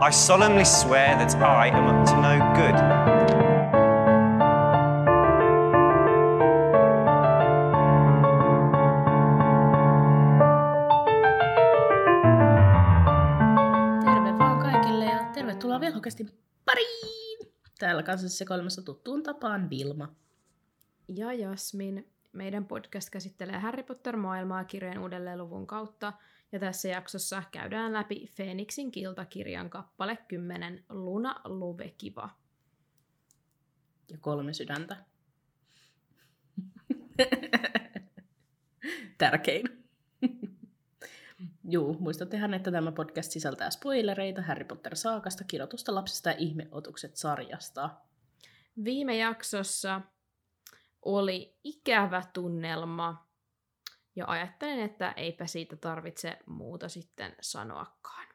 I solemnly swear that I am up to no good. Terve vaan kaikille ja tervetuloa Velhokastin pariin! Täällä kanssa sekoilemassa tuttuun tapaan Vilma. ja Jasmin. Meidän podcast käsittelee Harry Potter-maailmaa kirjojen uudelleenluvun kautta, ja tässä jaksossa käydään läpi Phoenixin kiltakirjan kappale 10 Luna Luvekiva. Ja kolme sydäntä. Tärkein. Juu, muistattehan, että tämä podcast sisältää spoilereita Harry Potter-saakasta, kirjoitusta lapsista ja ihmeotukset sarjasta. Viime jaksossa oli ikävä tunnelma, ja ajattelin, että eipä siitä tarvitse muuta sitten sanoakaan.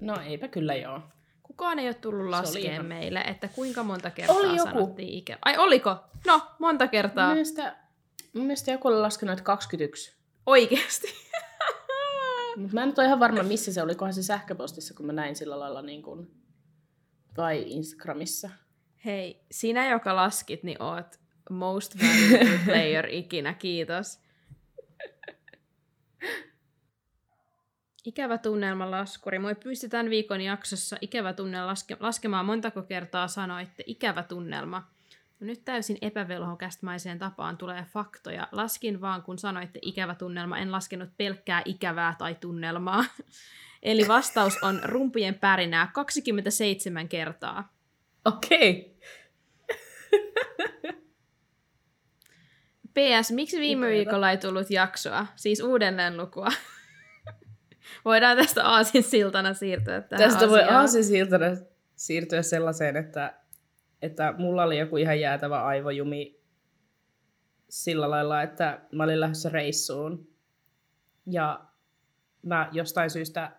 No eipä kyllä joo. Kukaan ei ole tullut laskeen ihan- meille, että kuinka monta kertaa Oli joku. sanottiin ikävä. Ai oliko? No, monta Mun kertaa. mielestä, mun mielestä joku oli laskenut, että 21. Oikeesti. Mutta mä en nyt ole ihan varma, missä se oli, kohan se sähköpostissa, kun mä näin sillä lailla niin kuin, vai Instagramissa. Hei, sinä joka laskit, niin oot most valuable player ikinä, kiitos. Ikävä tunnelma laskuri. Moi pyysi tämän viikon jaksossa ikävä tunnelma laske- laskemaan montako kertaa sanoitte ikävä tunnelma. No nyt täysin epävelhokästmäiseen tapaan tulee faktoja. Laskin vaan, kun sanoitte ikävä tunnelma, en laskenut pelkkää ikävää tai tunnelmaa. Eli vastaus on rumpien pärinää 27 kertaa. Okei. PS, miksi viime Ikävä. viikolla ei tullut jaksoa? Siis uudelleen lukua. Voidaan tästä aasin siltana siirtyä tähän Tästä voi asiaan. aasisiltana siirtyä sellaiseen, että, että mulla oli joku ihan jäätävä aivojumi sillä lailla, että mä olin lähdössä reissuun. Ja mä jostain syystä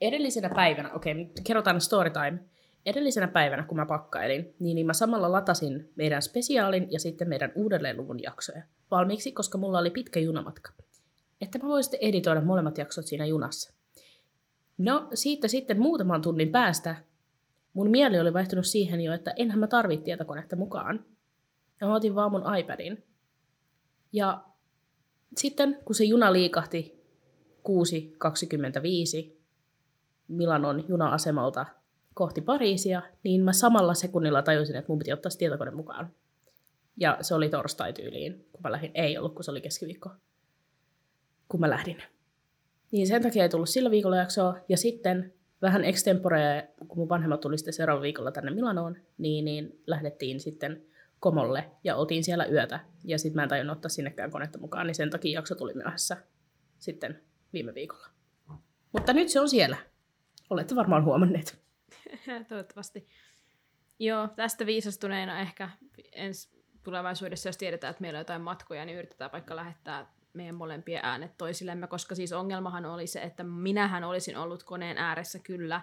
edellisenä päivänä, okei, nyt kerrotaan story time. Edellisenä päivänä, kun mä pakkailin, niin, niin mä samalla latasin meidän spesiaalin ja sitten meidän uudelleenluvun jaksoja valmiiksi, koska mulla oli pitkä junamatka. Että mä voin sitten editoida molemmat jaksot siinä junassa. No, siitä sitten muutaman tunnin päästä mun mieli oli vaihtunut siihen jo, että enhän mä tarvitse tietokonetta mukaan. Ja mä otin vaan mun iPadin. Ja sitten, kun se juna liikahti 6.25 Milanon juna-asemalta kohti Pariisia, niin mä samalla sekunnilla tajusin, että mun piti ottaa se tietokone mukaan. Ja se oli torstai tyyliin, kun mä lähdin. Ei ollut, kun se oli keskiviikko, kun mä lähdin. Niin sen takia ei tullut sillä viikolla jaksoa. Ja sitten vähän extempore, kun mun vanhemmat tuli sitten seuraavalla viikolla tänne Milanoon, niin, niin lähdettiin sitten Komolle ja oltiin siellä yötä. Ja sitten mä en tajunnut ottaa sinnekään konetta mukaan, niin sen takia jakso tuli myöhässä sitten viime viikolla. Mutta nyt se on siellä. Olette varmaan huomanneet. Toivottavasti. Joo, tästä viisastuneena ehkä ensi tulevaisuudessa, jos tiedetään, että meillä on jotain matkoja, niin yritetään vaikka lähettää meidän molempien äänet toisillemme, koska siis ongelmahan oli se, että minähän olisin ollut koneen ääressä kyllä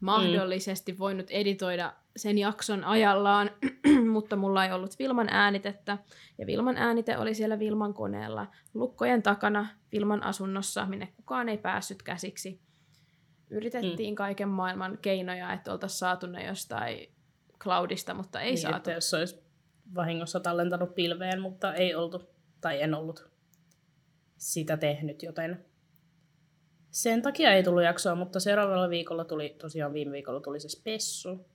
mahdollisesti voinut editoida sen jakson ajallaan, mutta mulla ei ollut Vilman äänitettä, ja Vilman äänite oli siellä Vilman koneella lukkojen takana Vilman asunnossa, minne kukaan ei päässyt käsiksi. Yritettiin kaiken maailman keinoja, että oltaisiin saatu ne jostain cloudista, mutta ei niin, saatu. Että jos olisi vahingossa tallentanut pilveen, mutta ei oltu, tai en ollut sitä tehnyt, joten sen takia ei tullut jaksoa, mutta seuraavalla viikolla tuli, tosiaan viime viikolla tuli se spessu.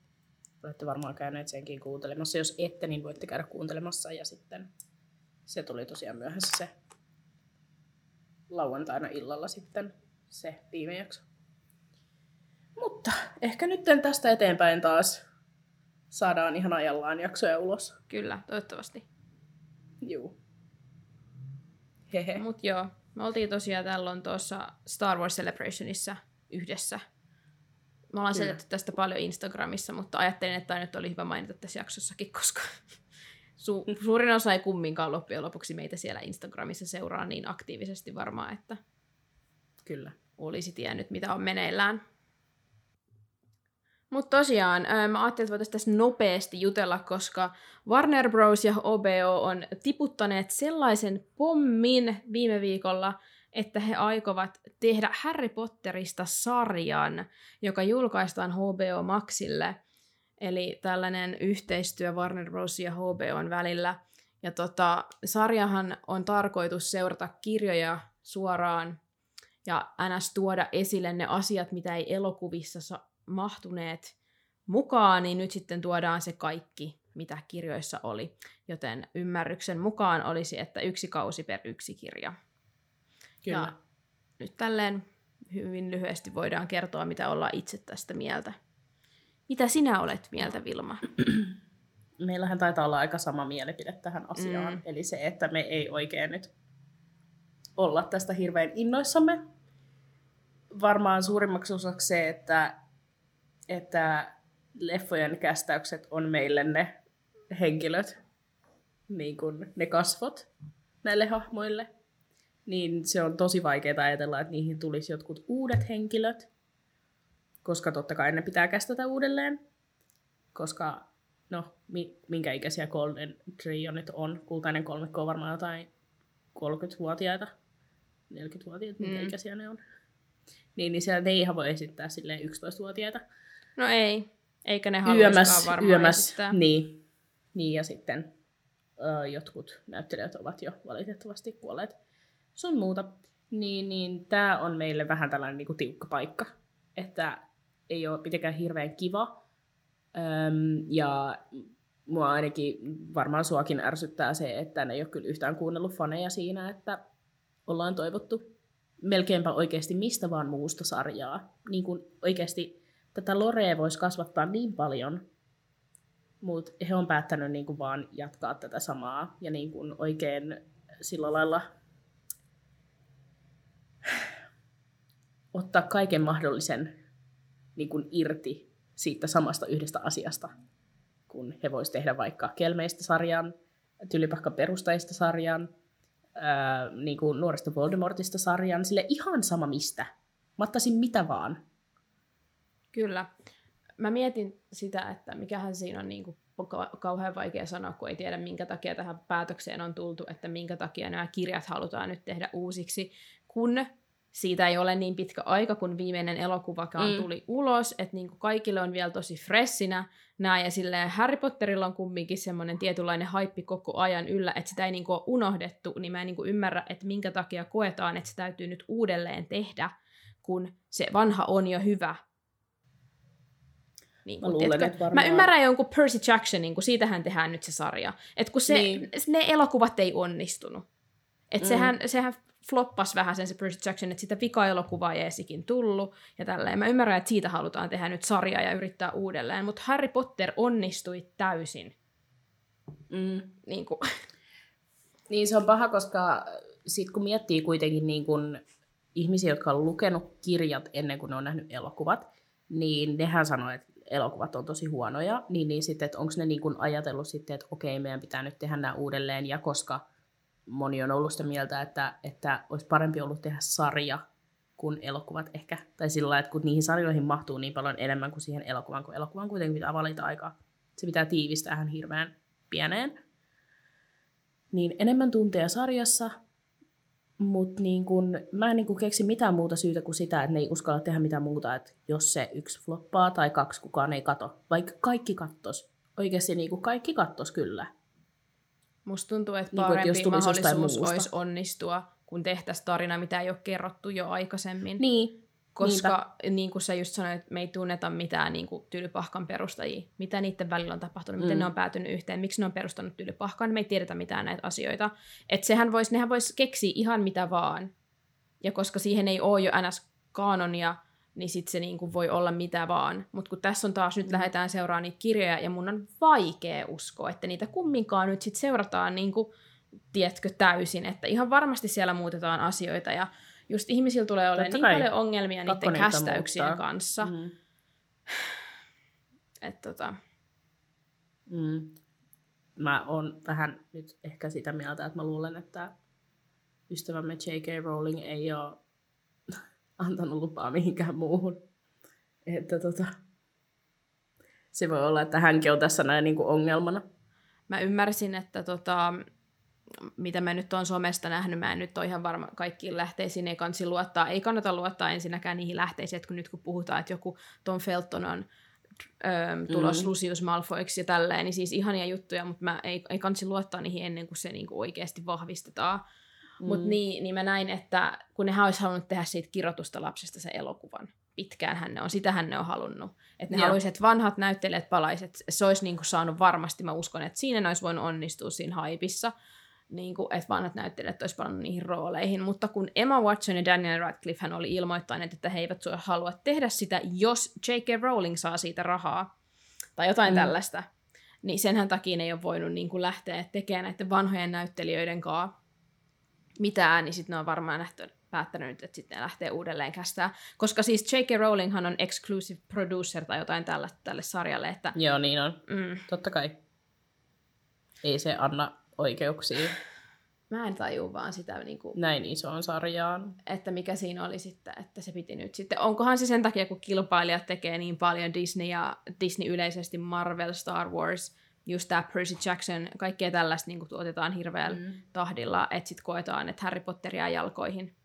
Olette varmaan käyneet senkin kuuntelemassa. Jos ette, niin voitte käydä kuuntelemassa. Ja sitten se tuli tosiaan myöhässä se lauantaina illalla sitten se viime jakso. Mutta ehkä nyt tästä eteenpäin taas saadaan ihan ajallaan jaksoja ulos. Kyllä, toivottavasti. Juu. Hehe. Mut joo, me oltiin tosiaan tällöin tuossa Star Wars Celebrationissa yhdessä. Me ollaan selitetty tästä paljon Instagramissa, mutta ajattelin, että tämä nyt oli hyvä mainita tässä jaksossakin, koska su- suurin osa ei kumminkaan loppujen lopuksi meitä siellä Instagramissa seuraa niin aktiivisesti varmaan, että Kyllä. olisi tiennyt, mitä on meneillään. Mutta tosiaan, mä ajattelin, että voitaisiin tässä nopeasti jutella, koska Warner Bros. ja OBO on tiputtaneet sellaisen pommin viime viikolla, että he aikovat tehdä Harry Potterista sarjan, joka julkaistaan HBO Maxille. Eli tällainen yhteistyö Warner Bros. ja HBOn välillä. Ja tota, sarjahan on tarkoitus seurata kirjoja suoraan ja ns. tuoda esille ne asiat, mitä ei elokuvissa sa- mahtuneet mukaan, niin nyt sitten tuodaan se kaikki, mitä kirjoissa oli. Joten ymmärryksen mukaan olisi, että yksi kausi per yksi kirja. Kyllä. Ja nyt tälleen hyvin lyhyesti voidaan kertoa, mitä ollaan itse tästä mieltä. Mitä sinä olet mieltä, Vilma? Meillähän taitaa olla aika sama mielipide tähän asiaan. Mm. Eli se, että me ei oikein nyt olla tästä hirveän innoissamme. Varmaan suurimmaksi osaksi se, että, että leffojen kästäykset on meille ne henkilöt, niin kuin ne kasvot näille hahmoille. Niin se on tosi vaikeaa ajatella, että niihin tulisi jotkut uudet henkilöt, koska totta kai ne pitää kästätä uudelleen. Koska, no, mi- minkä ikäisiä Golden Trio nyt on? Kultainen kolmikko on varmaan jotain 30-vuotiaita, 40-vuotiaita, minkä Mm. ikäisiä ne on. Niin, niin siellä ei ihan voi esittää silleen 11-vuotiaita. No ei, eikä ne haluaisikaan Yömäs, varmaan yömäs, esittää. niin. niin. ja sitten ö, jotkut näyttelijät ovat jo valitettavasti kuolleet sun muuta. Niin, niin tämä on meille vähän tällainen niinku tiukka paikka, että ei ole mitenkään hirveän kiva. Öm, ja mua ainakin varmaan suakin ärsyttää se, että ne ei ole kyllä yhtään kuunnellut faneja siinä, että ollaan toivottu melkeinpä oikeasti mistä vaan muusta sarjaa. Niin kuin oikeasti tätä Lorea voisi kasvattaa niin paljon, mutta he on päättänyt niin kuin vaan jatkaa tätä samaa ja niin kuin oikein sillä lailla ottaa kaiken mahdollisen niin kuin irti siitä samasta yhdestä asiasta, kun he voisivat tehdä vaikka Kelmeistä sarjan, Tylypahkan perustajista sarjan, ää, niin kuin Nuoresta Voldemortista sarjan, sille ihan sama mistä. Mä mitä vaan. Kyllä. Mä mietin sitä, että mikähän siinä on niin kuin kauhean vaikea sanoa, kun ei tiedä, minkä takia tähän päätökseen on tultu, että minkä takia nämä kirjat halutaan nyt tehdä uusiksi, kun siitä ei ole niin pitkä aika, kun viimeinen elokuvakaan Mm. tuli ulos, että niin kuin kaikille on vielä tosi freshinä nämä, ja silleen Harry Potterilla on kumminkin semmoinen tietynlainen haippi koko ajan yllä, että sitä ei niin kuin ole unohdettu, niin mä en niin kuin ymmärrä, että minkä takia koetaan, että se täytyy nyt uudelleen tehdä, kun se vanha on jo hyvä. Niin Mä kun, luulen, tiedätkö, varmaan- Mä ymmärrän jonkun Percy Jacksonin, kun siitähän tehdään nyt se sarja. Että kun se, Niin. ne elokuvat ei onnistunut. Et Mm. mm. sehän, sehän floppas vähän sen se Percy Jackson, että sitä vika-elokuvaa ei esikin tullut. Ja tälleen. Mä ymmärrän, että siitä halutaan tehdä nyt sarja ja yrittää uudelleen. Mutta Harry Potter onnistui täysin. Mm. Niin kuin, Niin se on paha, koska sit kun miettii kuitenkin niin kun ihmisiä, jotka on lukenut kirjat ennen kuin ne on nähnyt elokuvat, niin nehän sanoo, että elokuvat on tosi huonoja, niin, niin sitten, että onko ne niin ajatellut sitten, että okei, meidän pitää nyt tehdä nämä uudelleen, ja koska moni on ollut sitä mieltä, että, että olisi parempi ollut tehdä sarja kuin elokuvat ehkä, tai sillä lailla, että kun niihin sarjoihin mahtuu niin paljon enemmän kuin siihen elokuvaan, kun elokuvan kuitenkin pitää valita aikaa. Se pitää tiivistää ihan hirveän pieneen niin enemmän tunteja sarjassa, mutta niin kun, mä en niin kun keksi mitään muuta syytä kuin sitä, että ne ei uskalla tehdä mitään muuta, että jos se yksi floppaa tai kaksi kukaan ei kato, vaikka kaikki kattos. Oikeasti niin kaikki kattos kyllä. musta tuntuu, että Niin että parempi jos mahdollisuus olisi onnistua, kun tehtäisiin tarina, mitä ei ole kerrottu jo aikaisemmin. Niin, Koska niin kuin sä just sanoit, että me ei tunneta mitään niin kuin tylypahkan perustajia. Mitä niiden välillä on tapahtunut, miten Mm. ne on päätynyt yhteen, miksi ne on perustanut tylypahkan, me ei tiedetä mitään näitä asioita. Että sehän vois, nehän vois keksiä ihan mitä vaan. Ja koska siihen ei ole jo ns. kaanonia, niin sit se niin kuin voi olla mitä vaan. Mutta kun tässä on taas, nyt lähdetään seuraamaan niitä kirjoja, ja mun on vaikea uskoa, että niitä kumminkaan nyt sit seurataan niin kuin, tiedätkö, täysin. Että ihan varmasti siellä muutetaan asioita, ja just ihmisillä tulee olemaan niin kai. paljon ongelmia Pakko niiden kästäyksien muuttaa. kanssa. Mm. Että tota, Mm. Mä oon vähän nyt ehkä sitä mieltä, että mä luulen, että ystävämme J.K. Rowling ei ole antanut lupaa mihinkään muuhun. Että tota, se voi olla, että hänkin on tässä näin niin kuin ongelmana. mä ymmärsin, että tota, mitä mä nyt on somesta nähnyt, mä en nyt ole ihan varma kaikkiin lähteisiin, ei kansi luottaa. Ei kannata luottaa ensinnäkään niihin lähteisiin, että kun nyt kun puhutaan, että joku Tom Felton on öö, tulos mm. Lucius Malfoiksi ja tälleen, niin siis ihania juttuja, mutta mä ei, ei kansi luottaa niihin ennen kuin se niinku oikeasti vahvistetaan. Mm. Mutta niin, niin mä näin, että kun ne olisi halunnut tehdä siitä kirjoitusta lapsesta se elokuvan, pitkään hän ne on, sitähän ne on halunnut. Että ne haluaisivat, että vanhat näyttelijät palaisivat, se olisi niinku saanut varmasti, mä uskon, että siinä ne olisi voinut onnistua siinä haipissa, niin kuin, että vanhat näyttelijät olisi palannut niihin rooleihin, mutta kun Emma Watson ja Daniel Radcliffe hän oli ilmoittaneet, että he eivät halua tehdä sitä, jos J.K. Rowling saa siitä rahaa, tai jotain mm. tällaista, niin senhän takia ne ei ole voinut niin kuin lähteä tekemään näiden vanhojen näyttelijöiden kanssa mitään, niin sitten ne on varmaan nähty, päättänyt, että sitten ne lähtee uudelleen kästää. Koska siis J.K. Rowlinghan on exclusive producer tai jotain tällä, tälle sarjalle. Että, Joo, niin on. Mm. Totta kai. Ei se anna oikeuksia. Mä en tajua vaan sitä, niin kuin, Näin isoon sarjaan. Että mikä siinä oli sitten, että se piti nyt sitten. Onkohan se sen takia, kun kilpailijat tekee niin paljon Disney ja Disney yleisesti Marvel, Star Wars, just tämä Percy Jackson, kaikkea tällaista niin tuotetaan hirveällä mm. tahdilla, että sitten koetaan, että Harry Potteria jalkoihin.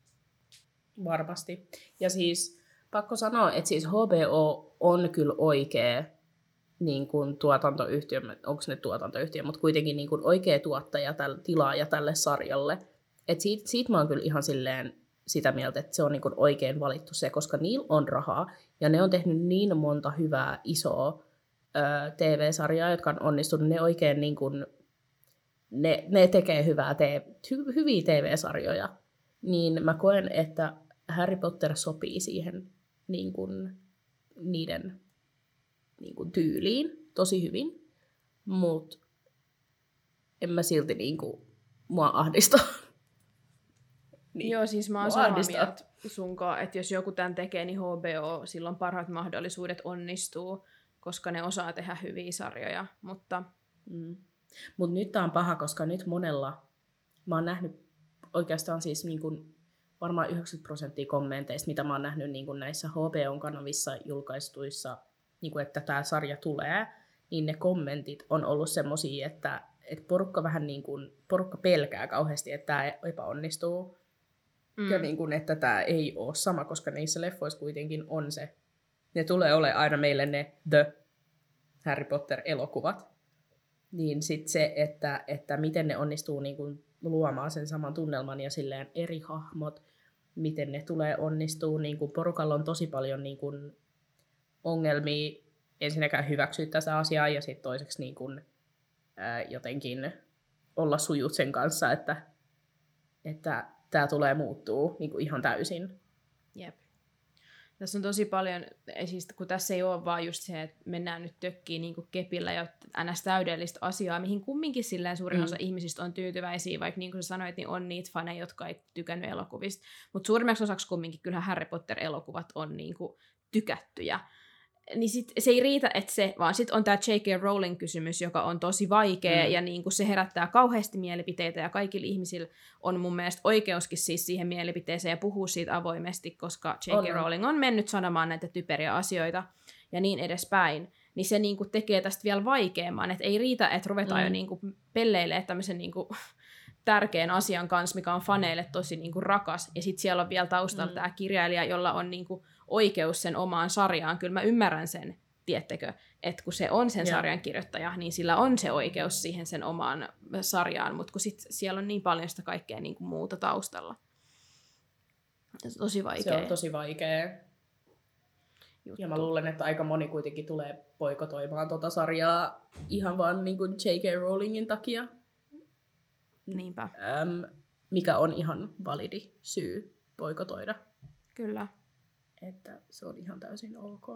Varmasti. Ja siis pakko sanoa, että siis HBO on kyllä oikea niin kuin tuotantoyhtiö, onko ne tuotantoyhtiö, mutta kuitenkin niin kuin oikea tuottaja, täl, tilaaja tälle sarjalle. Et siitä, siitä mä oon kyllä ihan silleen sitä mieltä, että se on niin kuin oikein valittu se, koska niillä on rahaa ja ne on tehnyt niin monta hyvää isoa ö, TV-sarjaa, jotka on onnistunut. Ne oikein niin kuin, ne, ne tekee hyvää te- hy, hyviä TV-sarjoja. Niin mä koen, että Harry Potter sopii siihen niin kuin, niiden niin kuin, tyyliin tosi hyvin, mutta en mä silti niin kuin, mua ahdista. niin. Joo, siis mä oon samaa mieltä sunkaan, että jos joku tämän tekee, niin HBO, silloin parhaat mahdollisuudet onnistuu, koska ne osaa tehdä hyviä sarjoja, mutta... Mm. Mutta nyt tää on paha, koska nyt monella, mä oon nähnyt oikeastaan siis niin kuin varmaan 90 prosenttia kommenteista, mitä mä oon nähnyt niin kuin näissä HBO-kanavissa julkaistuissa niin kuin, että tämä sarja tulee, niin ne kommentit on ollut semmoisia, että, että porukka vähän niin kuin, porukka pelkää kauheasti, että tämä epäonnistuu. Mm. Ja niin kuin, että tämä ei ole sama, koska niissä leffoissa kuitenkin on se. Ne tulee ole aina meille ne The Harry Potter-elokuvat. Niin sitten se, että, että miten ne onnistuu niin kuin luomaan sen saman tunnelman ja silleen eri hahmot, miten ne tulee onnistuu. Niin kuin porukalla on tosi paljon niin kuin ongelmia ensinnäkään hyväksyä tätä asiaa ja sitten toiseksi niin kuin, ää, jotenkin olla sujut sen kanssa, että että tämä tulee muuttuu niin kuin ihan täysin. Jep. Tässä on tosi paljon, siis kun tässä ei ole vaan just se, että mennään nyt tökkiin niin kuin kepillä ja ns. täydellistä asiaa, mihin kumminkin silleen suurin mm. osa ihmisistä on tyytyväisiä, vaikka niin kuin sä sanoit, niin on niitä faneja, jotka ei tykännyt elokuvista. Mutta suurimmaksi osaksi kumminkin kyllähän Harry Potter-elokuvat on niin kuin tykättyjä niin sit se ei riitä, että se, vaan sitten on tämä J.K. Rowling-kysymys, joka on tosi vaikea, mm. ja niin kuin se herättää kauheasti mielipiteitä, ja kaikilla ihmisillä on mun mielestä oikeuskin siis siihen mielipiteeseen ja puhua siitä avoimesti, koska J.K. On. Rowling on mennyt sanomaan näitä typeriä asioita, ja niin edespäin. Niin se niin kuin tekee tästä vielä vaikeamman, että ei riitä, että ruvetaan mm. jo niin kuin tämmöisen niin kuin tärkeän asian kanssa, mikä on faneille tosi niin kuin rakas, ja sitten siellä on vielä taustalla mm. tämä kirjailija, jolla on niin kuin oikeus sen omaan sarjaan. Kyllä mä ymmärrän sen, tiettekö, että kun se on sen Joo. sarjan kirjoittaja, niin sillä on se oikeus siihen sen omaan sarjaan, mutta kun sit siellä on niin paljon sitä kaikkea niin kuin muuta taustalla. Se on tosi vaikea. Se on tosi vaikea. Juttu. Ja mä luulen, että aika moni kuitenkin tulee poikotoimaan tota sarjaa ihan vaan niin kuin J.K. Rowlingin takia. Niinpä. Öm, mikä on ihan validi syy poikotoida. Kyllä että se on ihan täysin ok.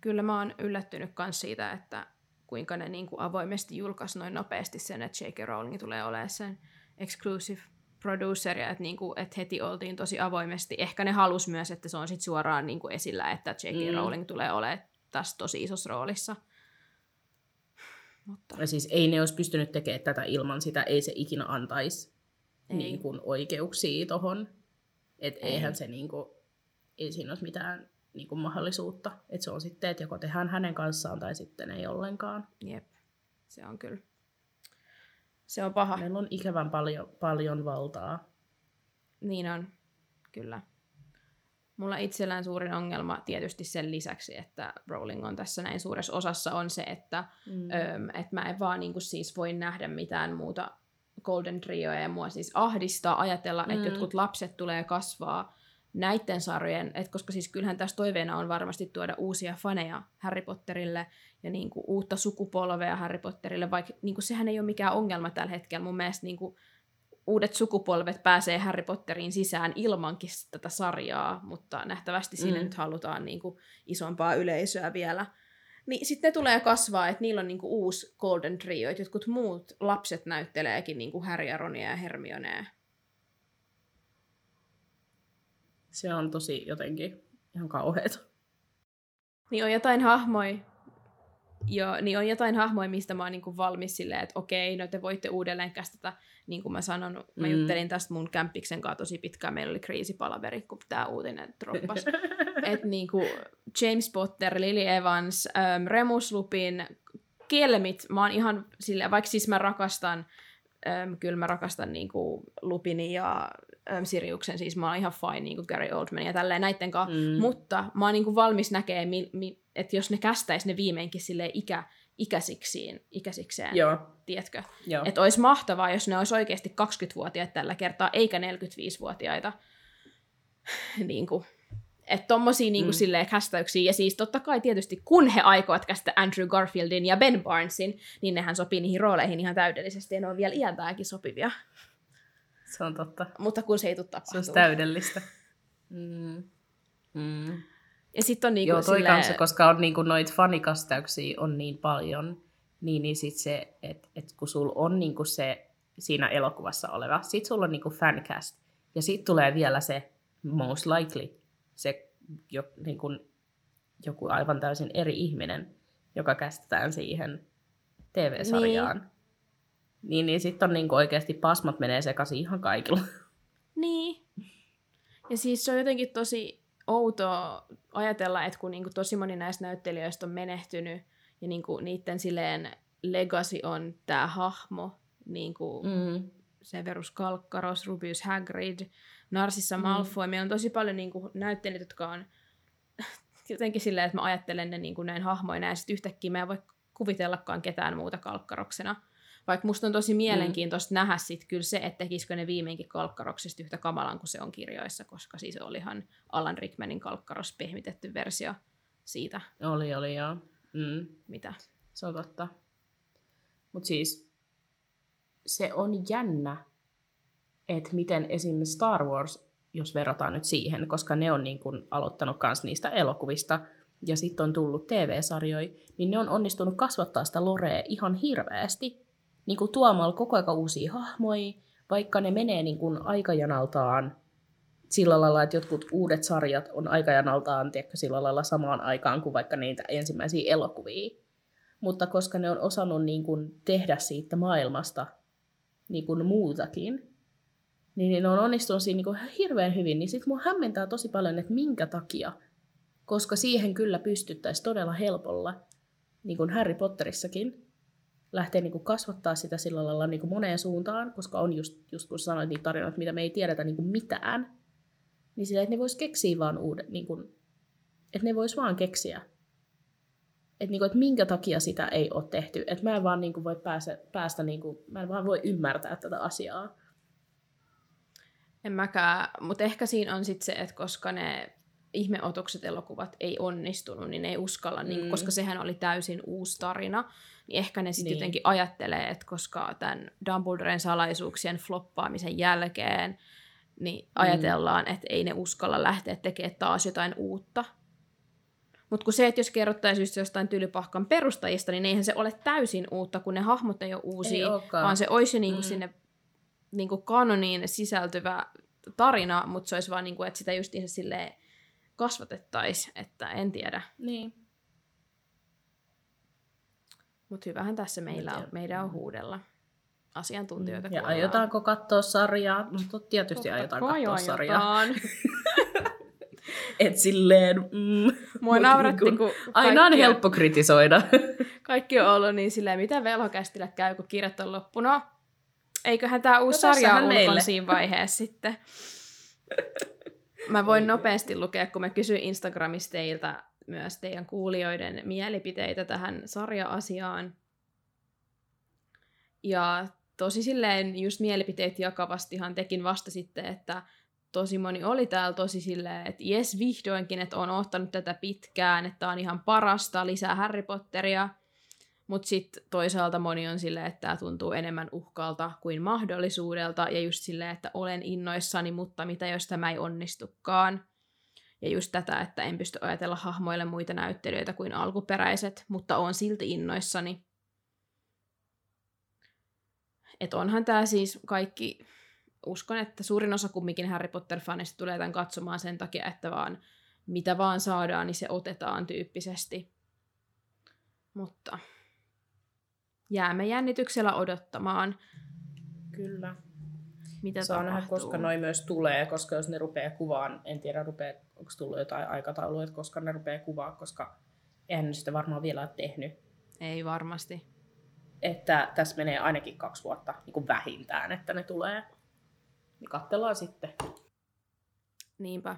Kyllä mä oon yllättynyt myös siitä, että kuinka ne niin kuin avoimesti julkaisi noin nopeasti sen, että J.K. Rowling tulee olemaan sen exclusive producer, ja että, niin kuin, että heti oltiin tosi avoimesti. Ehkä ne halus myös, että se on sit suoraan niin kuin esillä, että J.K. Mm. Rowling tulee olemaan tässä tosi isossa roolissa. Mutta... Ja siis ei ne olisi pystynyt tekemään tätä ilman sitä, ei se ikinä antaisi ei. niin kuin, oikeuksia tohon. Et ei. eihän se niin kuin, ei siinä olisi mitään niin kuin mahdollisuutta. Että se on sitten, että joko tehdään hänen kanssaan tai sitten ei ollenkaan. Jep, se on kyllä Se on paha. Meillä on ikävän paljon, paljon valtaa. Niin on, kyllä. Mulla itsellään suurin ongelma tietysti sen lisäksi, että Rowling on tässä näin suuressa osassa, on se, että, mm. öm, että mä en vaan niin kuin siis voi nähdä mitään muuta Golden Trioa ja mua siis ahdistaa ajatella, mm. että jotkut lapset tulee kasvaa näiden sarjojen, että koska siis kyllähän tässä toiveena on varmasti tuoda uusia faneja Harry Potterille ja niin kuin uutta sukupolvea Harry Potterille, vaikka niin kuin sehän ei ole mikään ongelma tällä hetkellä. Mun mielestä niin kuin uudet sukupolvet pääsee Harry Potteriin sisään ilmankin tätä sarjaa, mutta nähtävästi siinä mm. nyt halutaan niin kuin isompaa yleisöä vielä. Niin sitten ne tulee kasvaa, että niillä on niinku uusi Golden Trio, että jotkut muut lapset näytteleekin niinku Harry ja Ronia ja Hermionea. Se on tosi jotenkin ihan kauheeta. Niin on jotain hahmoja, Joo, niin on jotain hahmoja, mistä mä oon niin valmis silleen, että okei, no te voitte uudelleen kästetä, niin kuin mä sanon, mä mm. juttelin tästä mun kämppiksen kanssa tosi pitkään, meillä oli crazy palaveri, kun tämä uutinen droppasi. että niin kuin James Potter, Lily Evans, ähm, Remus Lupin, Kelmit, mä oon ihan silleen, vaikka siis mä rakastan, ähm, kyllä mä rakastan niin kuin Lupini ja ähm, Siriuksen, siis mä oon ihan fine niin kuin Gary Oldman ja tälleen näitten kanssa, mm. mutta mä oon niin kuin valmis näkemään, mi- mi- että jos ne kästäisi ne viimeinkin sille ikä, ikäisiksiin, ikäisikseen, Joo. tiedätkö? Että olisi mahtavaa, jos ne olisi oikeasti 20-vuotiaita tällä kertaa, eikä 45-vuotiaita. niin kuin, että tommosia niin kuin mm. silleen kästäyksiä. Ja siis totta kai tietysti, kun he aikovat kästä Andrew Garfieldin ja Ben Barnesin, niin nehän sopii niihin rooleihin ihan täydellisesti, ja ne on vielä iältäänkin sopivia. Se on totta. Mutta kun se ei tule tapahtumaan. Se on täydellistä. Mm. Mm. Ja sitten on niinku Joo, toi silleen... kanssa, koska on niinku noit fanikastauksia on niin paljon, niin, niin sit se, että et kun sulla on niinku se siinä elokuvassa oleva, sit sulla on niinku fancast, ja sit tulee vielä se most likely, se jo, niinku, joku aivan täysin eri ihminen, joka kästetään siihen TV-sarjaan. Niin, niin, niin sitten on niinku oikeasti pasmat menee sekaisin ihan kaikilla. Niin. Ja siis se on jotenkin tosi outoa ajatella, että kun niinku tosi moni näistä näyttelijöistä on menehtynyt ja niinku niiden silleen legacy on tämä hahmo, niinku mm. Severus Kalkkaros, Rubius Hagrid, Narsissa mm. Malfoy. Mm. Meillä on tosi paljon niinku näyttelijöitä, jotka on jotenkin silleen, että mä ajattelen ne niinku näin hahmoina ja sitten yhtäkkiä mä en voi kuvitellakaan ketään muuta kalkkaroksena. Vaikka musta on tosi mielenkiintoista mm. nähdä sit kyllä se, että tekisikö ne viimeinkin kalkkaroksesta yhtä kamalan kuin se on kirjoissa, koska siis olihan Alan Rickmanin kalkkaros pehmitetty versio siitä. Oli, oli joo. Mm. Mitä? Se on totta. Mutta siis se on jännä, että miten esimerkiksi Star Wars, jos verrataan nyt siihen, koska ne on niin kun aloittanut myös niistä elokuvista, ja sitten on tullut TV-sarjoja, niin ne on onnistunut kasvattaa sitä lorea ihan hirveästi niin kuin tuomalla koko ajan uusia hahmoja, vaikka ne menee niin kuin aikajanaltaan sillä lailla, että jotkut uudet sarjat on aikajanaltaan tiedätkö, sillä lailla samaan aikaan kuin vaikka niitä ensimmäisiä elokuvia. Mutta koska ne on osannut niin kuin tehdä siitä maailmasta niin kuin muutakin, niin ne on onnistunut siinä niin hirveän hyvin, niin sitten mua hämmentää tosi paljon, että minkä takia. Koska siihen kyllä pystyttäisiin todella helpolla, niin kuin Harry Potterissakin, lähteä niin kasvattaa sitä sillä lailla niin kuin moneen suuntaan, koska on just, just kun sanoit niitä tarinoita, mitä me ei tiedetä niin kuin mitään, niin sillä, että ne vois keksiä vaan uudet, niin kuin, että ne vois vaan keksiä. Että, niin kuin, että minkä takia sitä ei ole tehty. Että mä en vaan niin kuin voi päästä, päästä niin kuin, mä en vaan voi ymmärtää tätä asiaa. En mäkään, mutta ehkä siinä on sitten se, että koska ne ihmeotokset elokuvat ei onnistunut, niin ne ei uskalla, mm. niin, koska sehän oli täysin uusi tarina niin ehkä ne sitten niin. jotenkin ajattelee, että koska tämän Dumbledoren salaisuuksien floppaamisen jälkeen, niin mm. ajatellaan, että ei ne uskalla lähteä tekemään taas jotain uutta. Mutta kun se, että jos kerrottaisiin just jostain tylypahkan perustajista, niin eihän se ole täysin uutta, kun ne hahmot ei ole uusia, ei vaan se olisi niinku mm. sinne niinku kanoniin sisältyvä tarina, mutta se olisi vaan, niinku, että sitä justiinsa silleen kasvatettaisiin, että en tiedä. Niin. Mutta hyvähän tässä meillä on, meidän on huudella asiantuntijoita. Mm. Ja kuullaan. aiotaanko katsoa sarjaa? No tietysti Totta aiotaan katsoa aiotaan. sarjaa. Et silleen... Mm, Mua nauratti, niin kun Aina on helppo kritisoida. kaikki on ollut niin silleen, mitä velhokästillä käy, kun kirjat on loppuna. Eiköhän tämä uusi No sarja meille. siinä vaiheessa sitten. Mä voin nopeasti lukea, kun mä kysyin Instagramista teiltä myös teidän kuulijoiden mielipiteitä tähän sarja-asiaan. Ja tosi silleen just mielipiteet jakavastihan tekin vastasitte, että tosi moni oli täällä tosi silleen, että jes vihdoinkin, että on ottanut tätä pitkään, että on ihan parasta, lisää Harry Potteria. Mutta sitten toisaalta moni on silleen, että tämä tuntuu enemmän uhkalta kuin mahdollisuudelta, ja just silleen, että olen innoissani, mutta mitä jos tämä ei onnistukaan. Ja just tätä, että en pysty ajatella hahmoille muita näyttelijöitä kuin alkuperäiset, mutta on silti innoissani. Että onhan tämä siis kaikki, uskon, että suurin osa kumminkin Harry Potter-fanista tulee tämän katsomaan sen takia, että vaan mitä vaan saadaan, niin se otetaan tyyppisesti. Mutta jäämme jännityksellä odottamaan, Kyllä. mitä Saa nähdä, tapahtuu. koska noi myös tulee, koska jos ne rupeaa kuvaan, en tiedä, rupeaa, onko tullut jotain aikataulua, että koska ne rupeaa kuvaa, koska eihän ne sitä varmaan vielä ole tehnyt. Ei varmasti. Että tässä menee ainakin kaksi vuotta niin kuin vähintään, että ne tulee. Niin katsellaan sitten. Niinpä.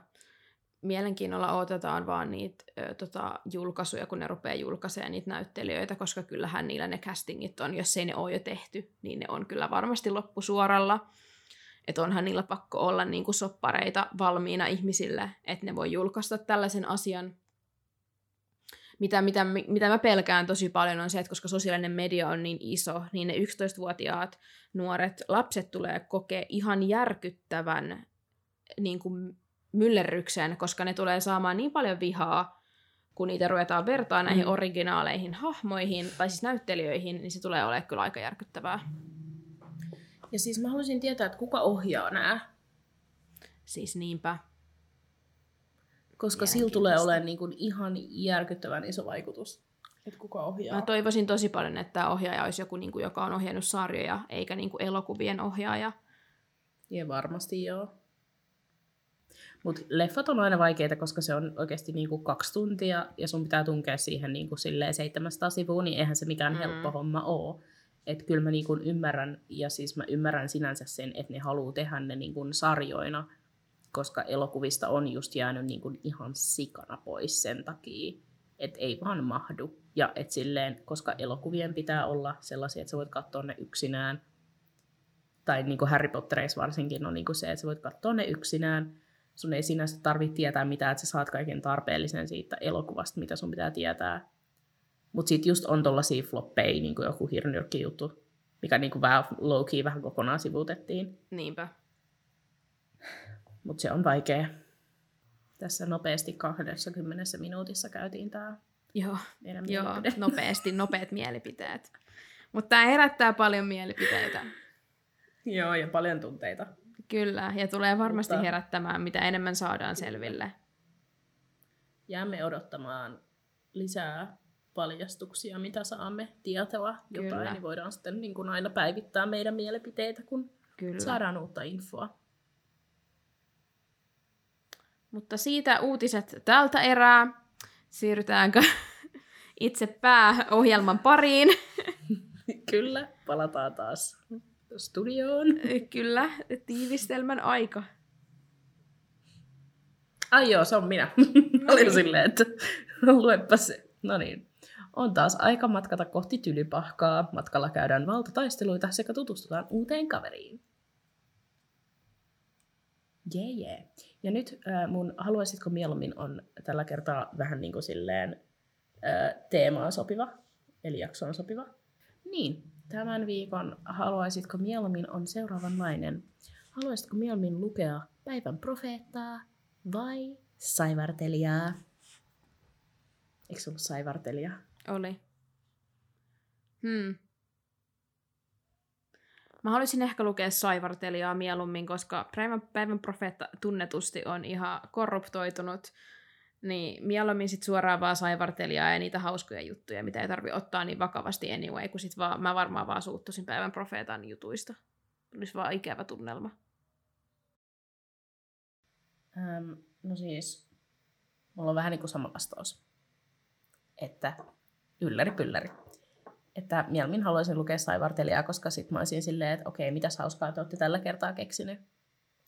Mielenkiinnolla odotetaan vaan niitä ö, tota, julkaisuja, kun ne rupeaa julkaisemaan niitä näyttelijöitä, koska kyllähän niillä ne castingit on, jos ei ne ole jo tehty, niin ne on kyllä varmasti loppusuoralla. Että onhan niillä pakko olla niin kuin soppareita valmiina ihmisille, että ne voi julkaista tällaisen asian. Mitä, mitä, mitä mä pelkään tosi paljon on se, että koska sosiaalinen media on niin iso, niin ne 11-vuotiaat nuoret lapset tulee kokea ihan järkyttävän niin kuin myllerryksen, koska ne tulee saamaan niin paljon vihaa, kun niitä ruvetaan vertaa näihin Mm. originaaleihin hahmoihin, tai siis näyttelijöihin, niin se tulee olemaan kyllä aika järkyttävää. Ja siis mä haluaisin tietää, että kuka ohjaa nämä. Siis niinpä. Koska sillä tulee olemaan niin kuin ihan järkyttävän iso vaikutus. Että kuka ohjaa. Mä toivoisin tosi paljon, että tämä ohjaaja olisi joku, niin kuin, joka on ohjannut sarjoja, eikä niin kuin elokuvien ohjaaja. Ja varmasti joo. Mutta leffat on aina vaikeita, koska se on oikeasti niinku kaksi tuntia ja sun pitää tunkea siihen niinku silleen 700 sivua, niin eihän se mikään Mm. helppo homma ole. Että kyllä mä niinku ymmärrän, ja siis mä ymmärrän sinänsä sen, että ne haluaa tehdä ne niinku sarjoina, koska elokuvista on just jäänyt niinku ihan sikana pois sen takia, että ei vaan mahdu. Ja et silleen, koska elokuvien pitää olla sellaisia, että sä voit katsoa ne yksinään, tai niin kuin Harry Pottereissa varsinkin on niin kuin se, että sä voit katsoa ne yksinään. Sun ei sinänsä tarvitse tietää mitään, että sä saat kaiken tarpeellisen siitä elokuvasta, mitä sun pitää tietää. Mutta sitten just on tollasia floppeja, niin kuin joku hirnyrkki juttu, mikä niin kuin vähän low key vähän kokonaan sivuutettiin. Niinpä. Mutta se on vaikea. Tässä nopeasti 20 minuutissa käytiin tämä Joo, meidän joo nopeasti, nopeat mielipiteet. Mutta tämä herättää paljon mielipiteitä. Joo, ja paljon tunteita. Kyllä, ja tulee varmasti Mutta- herättämään, mitä enemmän saadaan selville. Jäämme odottamaan lisää paljastuksia, mitä saamme tietoa jotain, Kyllä. niin voidaan sitten niin kuin aina päivittää meidän mielipiteitä, kun Kyllä. saadaan uutta infoa. Mutta siitä uutiset tältä erää. Siirrytäänkö itse pääohjelman pariin? Kyllä, palataan taas studioon. Kyllä, tiivistelmän aika. Ai joo, se on minä. Olin silleen, että luepa se. No niin. On taas aika matkata kohti tylypahkaa. Matkalla käydään valtataisteluita sekä tutustutaan uuteen kaveriin. Jee, yeah. Yeah. Ja nyt äh, mun haluaisitko mieluummin on tällä kertaa vähän niin kuin silleen äh, teemaan sopiva, eli jaksoon sopiva. Niin, tämän viikon haluaisitko mieluummin on seuraavanlainen. Haluaisitko mieluummin lukea päivän profeettaa vai saivartelijaa? Eikö se ollut saivartelija? Oli. Hmm. Mä haluaisin ehkä lukea Saivartelijaa mieluummin, koska päivän, päivän profeetta tunnetusti on ihan korruptoitunut. Niin mieluummin sit suoraan vaan Saivartelijaa ja niitä hauskoja juttuja, mitä ei tarvi ottaa niin vakavasti anyway, kun sit vaan, mä varmaan vaan suuttuisin päivän profeetan jutuista. Olisi vaan ikävä tunnelma. Ähm, no siis, mulla on vähän niin kuin sama vastaus. Että ylläri pylläri. että mieluummin haluaisin lukea saivartelijaa, koska sit mä olisin silleen, että okei, mitä hauskaa te olette tällä kertaa keksinyt.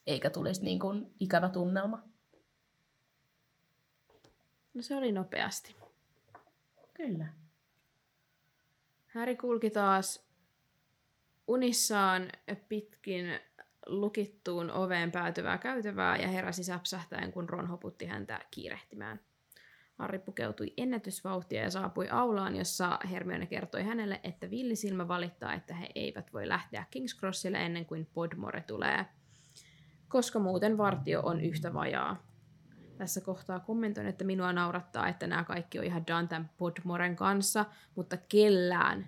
Eikä tulisi niin kuin ikävä tunnelma. No se oli nopeasti. Kyllä. Häri kulki taas unissaan pitkin lukittuun oveen päätyvää käytävää ja heräsi säpsähtäen, kun Ron hoputti häntä kiirehtimään. Harry pukeutui ennätysvauhtia ja saapui aulaan, jossa Hermione kertoi hänelle, että villisilmä valittaa, että he eivät voi lähteä King's Crossille ennen kuin Podmore tulee, koska muuten vartio on yhtä vajaa. Tässä kohtaa kommentoin, että minua naurattaa, että nämä kaikki on ihan done tämän Podmoren kanssa, mutta kellään,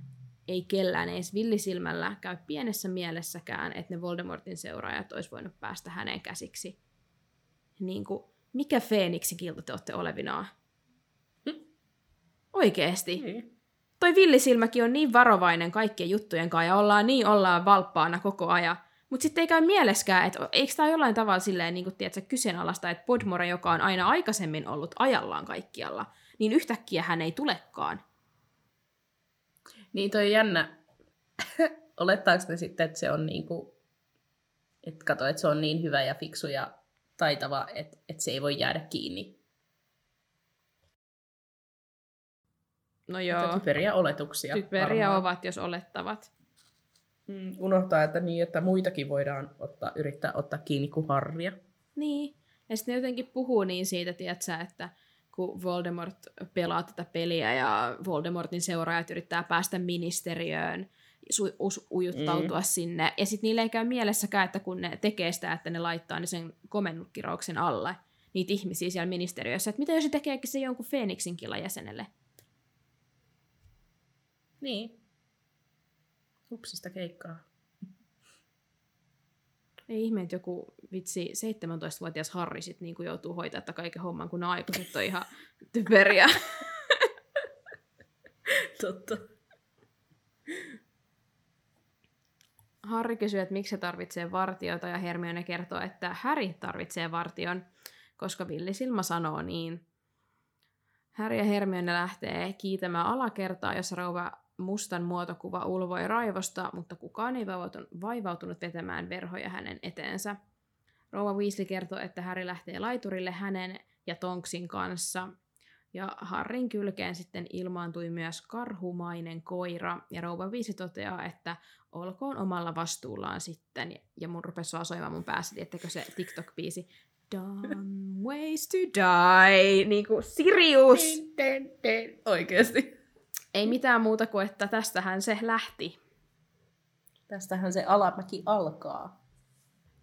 ei kellään edes villisilmällä käy pienessä mielessäkään, että ne Voldemortin seuraajat olisi voinut päästä häneen käsiksi. Niin kuin, mikä Feeniksi kilta te olette olevinaan? Oikeesti. Niin. Toi villisilmäkin on niin varovainen kaikkien juttujen kanssa ja ollaan niin ollaan valppaana koko ajan. Mutta sitten ei käy mieleskään, että eikö tämä jollain tavalla silleen, niin kuin, tiedätkö, kyseenalaista, että Podmore, joka on aina aikaisemmin ollut ajallaan kaikkialla, niin yhtäkkiä hän ei tulekaan. Niin toi jännä. Olettaako ne sitten, että se on niinku, että kato, että se on niin hyvä ja fiksu ja taitava, että, että se ei voi jäädä kiinni. No Joo. joo, Typeriä oletuksia. typeriä varmaan. ovat, jos olettavat. Mm, unohtaa, että niin, että muitakin voidaan ottaa, yrittää ottaa kiinni kuin harria. Niin. Ja sitten ne jotenkin puhuu niin siitä, tiedätkö, että kun Voldemort pelaa tätä peliä ja Voldemortin seuraajat yrittää päästä ministeriöön, su- ujuttautua mm. sinne. Ja sitten niille ei käy mielessäkään, että kun ne tekee sitä, että ne laittaa ne sen komennuskirauksen alle niitä ihmisiä siellä ministeriössä, että mitä jos se tekeekin se jonkun Phoenixin jäsenelle? Niin. Hupsista keikkaa. Ei ihme, että joku vitsi 17-vuotias Harri sit niinku joutuu hoitaa tätä kaiken homman, kun aikuiset on ihan typeriä. Totta. Harri kysyy, että miksi se tarvitsee vartiota, ja Hermione kertoo, että Häri tarvitsee vartion, koska Villisilmä sanoo niin. Häri ja Hermione lähtee kiitämään alakertaa, jossa rouva mustan muotokuva ulvoi raivosta, mutta kukaan ei vaivautunut, vetämään verhoja hänen eteensä. Rouva Weasley kertoo, että Häri lähtee laiturille hänen ja Tonksin kanssa, ja Harrin kylkeen sitten ilmaantui myös karhumainen koira, ja rouva Weasley toteaa, että olkoon omalla vastuullaan sitten. Ja mun rupesi vaan soimaan mun päässä, tiettäkö se TikTok-biisi Dumb ways to die, niin kuin Sirius. Oikeesti. Ei mitään muuta kuin, että tästähän se lähti. Tästähän se alamäki alkaa.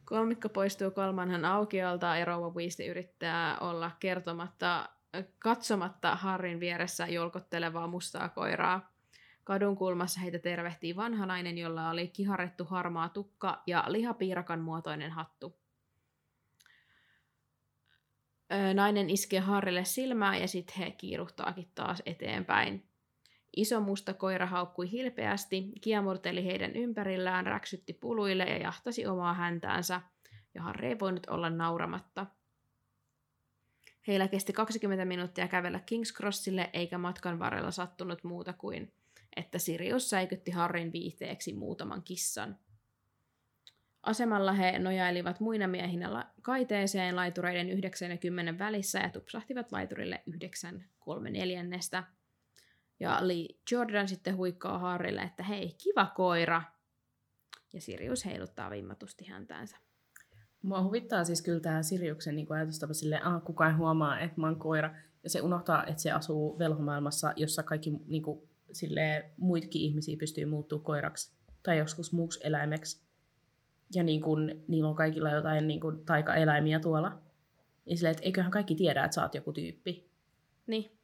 Kolmikko poistuu kolmanhan aukiolta ja rouva Weasley yrittää olla kertomatta, katsomatta Harrin vieressä jolkottelevaa mustaa koiraa. Kadun kulmassa heitä tervehtii vanha nainen, jolla oli kiharrettu harmaa tukka ja lihapiirakan muotoinen hattu. Nainen iskee Harrille silmää ja sitten he kiiruhtaakin taas eteenpäin. Iso musta koira haukkui hilpeästi, kiemurteli heidän ympärillään, räksytti puluille ja jahtasi omaa häntäänsä, Harri ei voinut olla nauramatta. Heillä kesti 20 minuuttia kävellä King's Crossille, eikä matkan varrella sattunut muuta kuin, että Sirius säikytti Harrin viihteeksi muutaman kissan. Asemalla he nojailivat muina miehinä la- kaiteeseen laitureiden 9 ja 10 välissä ja tupsahtivat laiturille 9 3 neljännestä. Ja Lee Jordan sitten huikkaa Harrille, että hei, kiva koira. Ja Sirius heiluttaa vimmatusti häntäänsä. Mua huvittaa siis kyllä tämä Siriuksen niin ajatustapa silleen, ah, kukaan ei huomaa, että mä oon koira. Ja se unohtaa, että se asuu velhomaailmassa, jossa kaikki niin kuin, silleen, muitakin ihmisiä pystyy muuttuu koiraksi. Tai joskus muuksi eläimeksi. Ja niin kuin, niillä on kaikilla jotain niin kuin, taikaeläimiä tuolla. Ja silleen, että eiköhän kaikki tiedä, että sä oot joku tyyppi. Niin.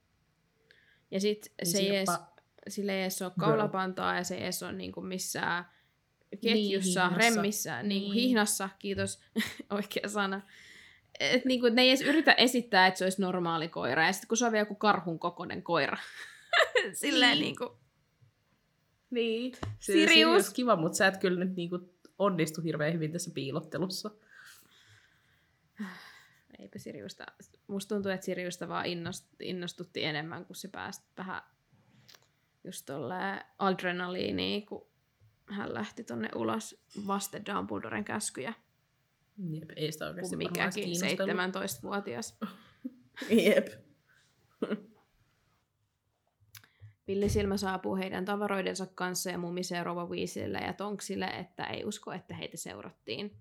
Ja sit Niin se ei edes, sille ei edes ole kaulapantaa ja se ei edes ole niinku missään ketjussa, hihnassa. remmissä, niin. Niin. hihnassa, kiitos, oikea sana. Et niinku, ne ei edes yritä esittää, että se olisi normaali koira. Ja sitten kun se on vielä joku karhun kokoinen koira. Silleen Niin. niinku, Niin. Se Sirius. Sirius kiva, mutta sä et kyllä nyt niinku onnistu hirveän hyvin tässä piilottelussa. Eipä Siriusta, musta tuntuu, että Siriusta vaan innost, innostutti enemmän, kun se pääsi vähän just tolleen adrenaliiniin, kun hän lähti tonne ulos vasten Dumbledoren käskyjä, Jep, ei sitä oikeasti kun mikäkin kiinnostanut. 17-vuotias. Jep. Villisilmä saapuu heidän tavaroidensa kanssa ja mumisee Rova Weasleylle ja Tonksille, että ei usko, että heitä seurattiin.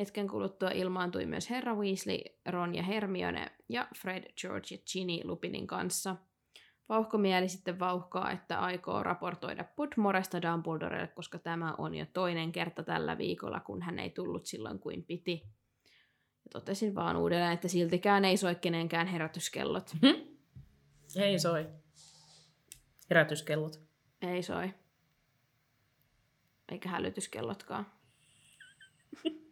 Hetken kuluttua ilmaantui myös herra Weasley, Ron ja Hermione ja Fred, George ja Ginny Lupinin kanssa. Vauhkomieli sitten vauhkaa, että aikoo raportoida Pudmoresta Dumbledorelle, koska tämä on jo toinen kerta tällä viikolla, kun hän ei tullut silloin kuin piti. Ja totesin vaan uudelleen, että siltikään ei soi kenenkään herätyskellot. Ei soi. Herätyskellot. Ei soi. Eikä hälytyskellotkaan.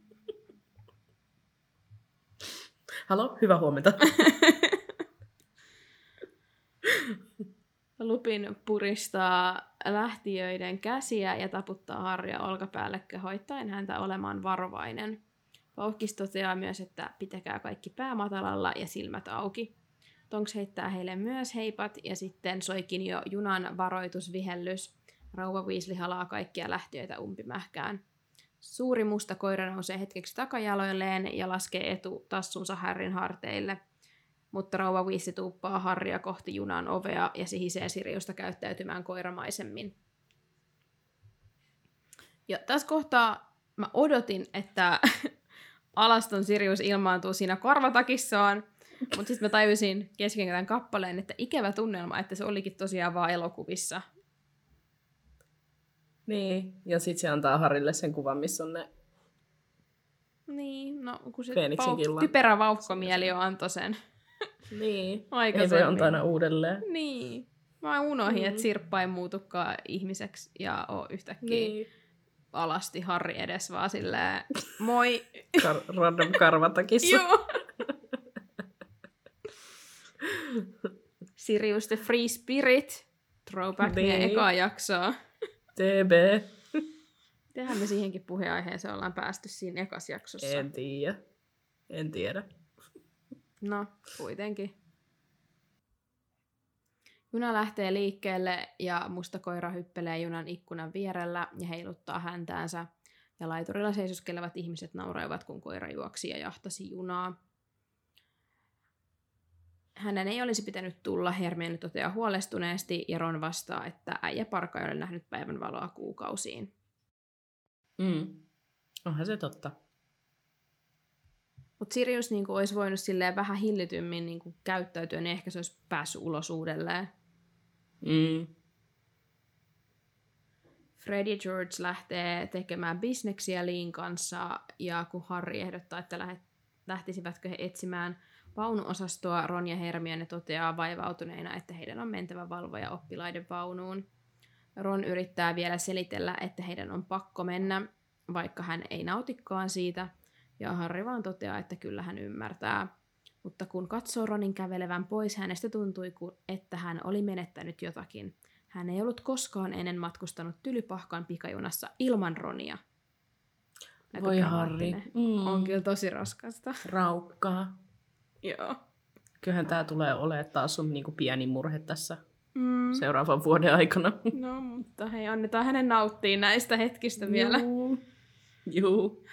Halo, hyvää huomenta. Lupin puristaa lähtiöiden käsiä ja taputtaa Harja olkapäälle kehoittaen häntä olemaan varovainen. Vauhkis toteaa myös, että pitäkää kaikki pää matalalla ja silmät auki. Tonks heittää heille myös heipat ja sitten soikin jo junan varoitusvihellys. Rouva Weasley halaa kaikkia lähtiöitä umpimähkään. Suuri musta koira nousee hetkeksi takajaloilleen ja laskee etu tassunsa Harryn harteille. Mutta rouva Weasley tuuppaa Harria kohti junan ovea ja sihisee Siriusta käyttäytymään koiramaisemmin. Ja tässä kohtaa mä odotin, että alaston Sirius ilmaantuu siinä korvatakissaan, mutta sitten mä tajusin kesken tämän kappaleen, että ikävä tunnelma, että se olikin tosiaan vaan elokuvissa. Niin, ja sitten se antaa Harille sen kuvan, missä on ne... Niin, no kun se killan. typerä vauhkomieli jo antoi sen Niin. Aikaisemmin. se antaa aina uudelleen. Niin. Mä unohdin, Mm. että Sirppa ei muutukaan ihmiseksi ja oo yhtäkkiä niin. Niin. alasti Harri edes vaan silleen, moi. Kar- random karvatakissa. Joo. Sirius the Free Spirit. Throwback niin. Niin. ekaa jaksoa. TB. Tehän me siihenkin puheenaiheeseen ollaan päästy siinä ekas jaksossa. En tiedä. En tiedä. No, kuitenkin. Juna lähtee liikkeelle ja musta koira hyppelee junan ikkunan vierellä ja heiluttaa häntäänsä. Ja laiturilla seisoskelevat ihmiset nauroivat, kun koira juoksi ja jahtasi junaa. Hänen ei olisi pitänyt tulla, Hermione toteaa huolestuneesti, ja Ron vastaa, että äijä parka ei ole nähnyt päivänvaloa kuukausiin. Mm. Onhan se totta. Mutta Sirius niin olisi voinut silleen vähän hillitymmin niin käyttäytyä, niin ehkä se olisi päässyt ulos uudelleen. Mm. Fred ja George lähtee tekemään bisneksiä Liin kanssa, ja kun Harry ehdottaa, että lähet, lähtisivätkö he etsimään vaunuosastoa, Ron ja Hermione toteaa vaivautuneina, että heidän on mentävä valvoja oppilaiden vaunuun. Ron yrittää vielä selitellä, että heidän on pakko mennä, vaikka hän ei nautikaan siitä, ja Harry vaan toteaa, että kyllä hän ymmärtää. Mutta kun katsoo Ronin kävelevän pois, hänestä tuntui, että hän oli menettänyt jotakin. Hän ei ollut koskaan ennen matkustanut tylypahkan pikajunassa ilman Ronia. Aika Voi Harri. Mm. On kyllä tosi raskasta. Raukkaa. Joo. Kyllähän tää tulee olemaan taas sun niinku pieni murhe tässä Mm. seuraavan vuoden aikana. No, mutta hei, annetaan hänen nauttia näistä hetkistä vielä. Juu. Juu.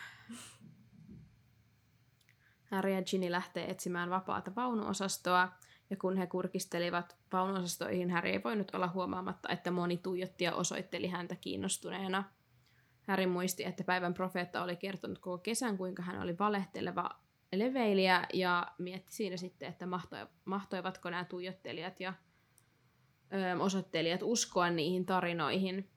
Harry ja Ginny lähtee etsimään vapaata vaunuosastoa, ja kun he kurkistelivat vaunuosastoihin, Harry ei voinut olla huomaamatta, että moni tuijotti ja osoitteli häntä kiinnostuneena. Harry muisti, että päivän profeetta oli kertonut koko kesän, kuinka hän oli valehteleva leveilijä, ja mietti siinä sitten, että mahtoi, mahtoivatko nämä tuijottelijat ja ö, osoittelijat uskoa niihin tarinoihin.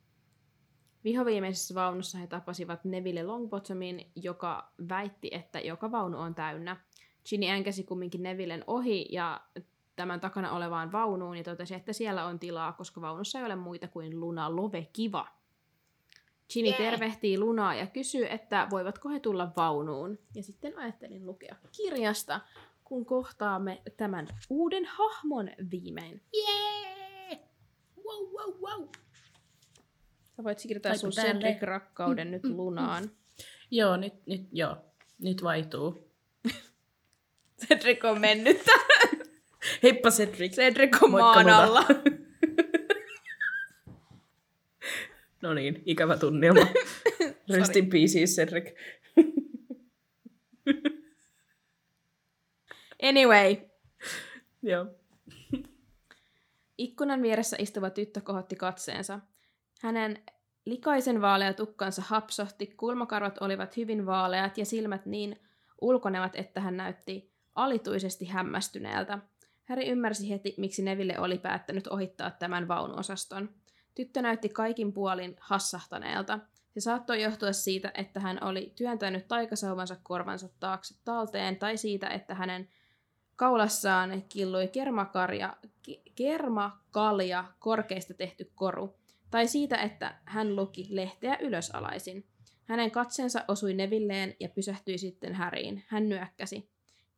Vihoviimeisessä vaunussa he tapasivat Neville Longbottomin, joka väitti, että joka vaunu on täynnä. Ginny änkäsi kumminkin Nevillen ohi ja tämän takana olevaan vaunuun ja totesi, että siellä on tilaa, koska vaunussa ei ole muita kuin Luna Love Kiva. Ginny tervehtii Lunaa ja kysyy, että voivatko he tulla vaunuun. Ja sitten ajattelin lukea kirjasta, kun kohtaamme tämän uuden hahmon viimein. Jee! Wow, wow, wow. Sä voit Taipu sun. Cedric-rakkauden nyt Lunaan. Joo, nyt, nyt, joo. Nyt vaihtuu. Cedric on mennyt. Heippa Cedric. Cedric on Moikka, maan alla. No niin, ikävä tunnelma. Rest in peace, Cedric. Anyway, Joo. Ikkunan vieressä istuva tyttö kohotti katseensa. Hänen likaisen vaalea tukkansa hapsohti, kulmakarvat olivat hyvin vaaleat ja silmät niin ulkonevat, että hän näytti alituisesti hämmästyneeltä. Häri ymmärsi heti, miksi Neville oli päättänyt ohittaa tämän vaunuosaston. Tyttö näytti kaikin puolin hassahtaneelta. Se saattoi johtua siitä, että hän oli työntänyt taikasauvansa korvansa taakse talteen, tai siitä, että hänen kaulassaan killui kermakarja, ke- kermakalja korkeista tehty koru, tai siitä, että hän luki lehteä ylösalaisin. Hänen katseensa osui Nevilleen ja pysähtyi sitten Häriin. Hän nyökkäsi.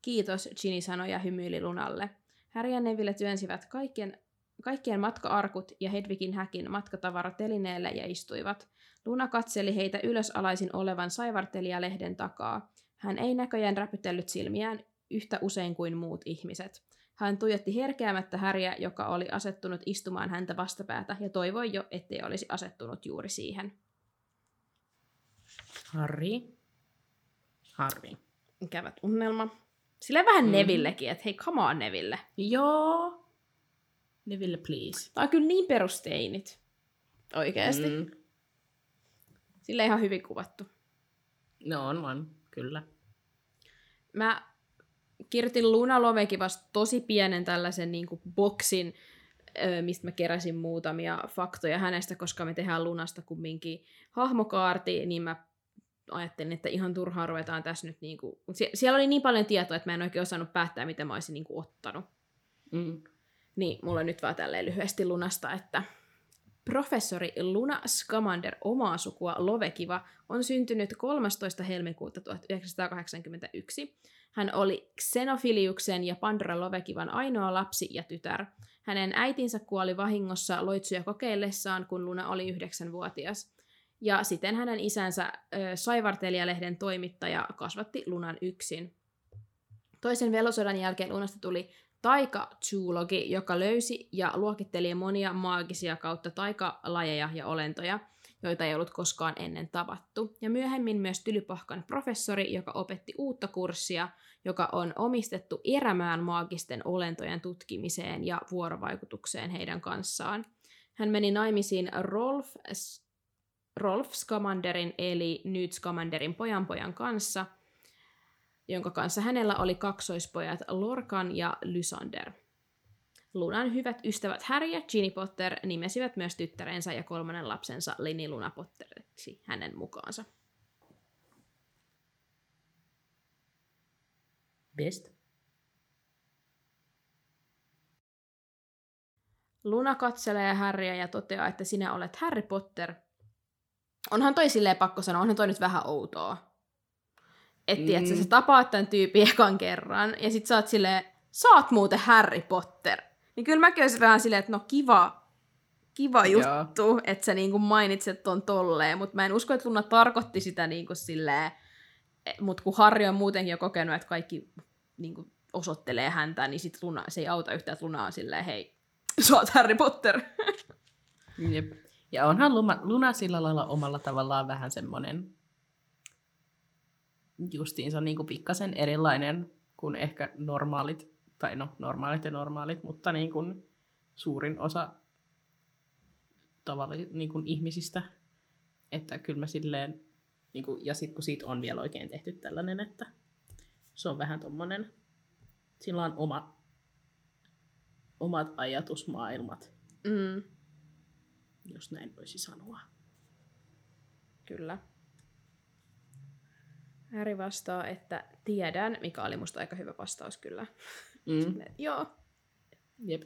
Kiitos, Ginny sanoi ja hymyili Lunalle. Harry ja Neville työnsivät kaikkien, kaikkien matka-arkut ja Hedvigin häkin matkatavarotelineelle ja istuivat. Luna katseli heitä ylösalaisin olevan saivartelijalehden takaa. Hän ei näköjään räpytellyt silmiään yhtä usein kuin muut ihmiset. Hän tuijotti herkeämättä Häriä, joka oli asettunut istumaan häntä vastapäätä, ja toivoi jo, ettei olisi asettunut juuri siihen. Harri. Harri. Ikävä tunnelma. Sille vähän mm. Nevillekin, että hei, come on Neville. Joo. Neville, please. Tää on kyllä niin perusteinit. Oikeesti. Mm. Sille ihan hyvin kuvattu. No on, on. Kyllä. Mä kirjoitin Luna Lovekin vasta tosi pienen tällaisen niin kuin boksin, mistä mä keräsin muutamia faktoja hänestä, koska me tehdään Lunasta kumminkin hahmokaarti, niin mä ajattelin, että ihan turhaan ruvetaan tässä nyt niin kuin... Sie- siellä oli niin paljon tietoa, että mä en oikein osannut päättää, mitä mä olisin niin kuin ottanut. Mm. Niin, mulla nyt vaan tälleen lyhyesti Lunasta, että professori Luna Scamander, omaa sukua Lovekiva, on syntynyt 13. helmikuuta 1981. Hän oli Xenofiliuksen ja Pandora Lovekivan ainoa lapsi ja tytär. Hänen äitinsä kuoli vahingossa loitsuja kokeillessaan, kun Luna oli yhdeksänvuotias. Ja siten hänen isänsä Saivartelijalehden toimittaja kasvatti Lunan yksin. Toisen velosodan jälkeen Lunasta tuli taika-zoologi, joka löysi ja luokitteli monia maagisia kautta taikalajeja ja olentoja, joita ei ollut koskaan ennen tavattu. Ja myöhemmin myös Tylypahkan professori, joka opetti uutta kurssia, joka on omistettu erämään maagisten olentojen tutkimiseen ja vuorovaikutukseen heidän kanssaan. Hän meni naimisiin Rolf, Rolf Scamanderin eli Newt Scamanderin pojanpojan kanssa – jonka kanssa hänellä oli kaksoispojat Lorcan ja Lysander. Lunan hyvät ystävät Harry ja Ginny Potter nimesivät myös tyttärensä ja kolmannen lapsensa Lini Luna Potteriksi hänen mukaansa. Best. Luna katselee Harryä ja toteaa, että sinä olet Harry Potter. Onhan toi silleen pakko sanoa, onhan toi nyt vähän outoa. Että mm. Mm. sä tapaat tämän tyypin ekan kerran, ja sit sä oot silleen, sä oot muuten Harry Potter. Niin kyllä mäkin olisin vähän silleen, että no kiva, kiva Joo. juttu, että sä niinku mainitset ton tolleen, mutta mä en usko, että Luna tarkoitti sitä niinku silleen, mutta kun Harry on muutenkin jo kokenut, että kaikki niinku osoittelee häntä, niin sit Luna, se ei auta yhtään, että Luna on silleen, hei, sä oot Harry Potter. Jep. Ja onhan Luna, Luna sillä lailla omalla tavallaan vähän semmoinen justiinsa niin kuin pikkasen erilainen kuin ehkä normaalit, tai no normaalit ja normaalit, mutta niin kuin suurin osa tavalli, niin kuin ihmisistä. Että kyllä mä silleen, niin kuin, ja sitten kun siitä on vielä oikein tehty tällainen, että se on vähän tommonen, sillä on oma, omat ajatusmaailmat, Mm, jos näin voisi sanoa. kyllä. Harry vastaa, että tiedän, mikä oli musta aika hyvä vastaus kyllä. Mm. Joo, Jep.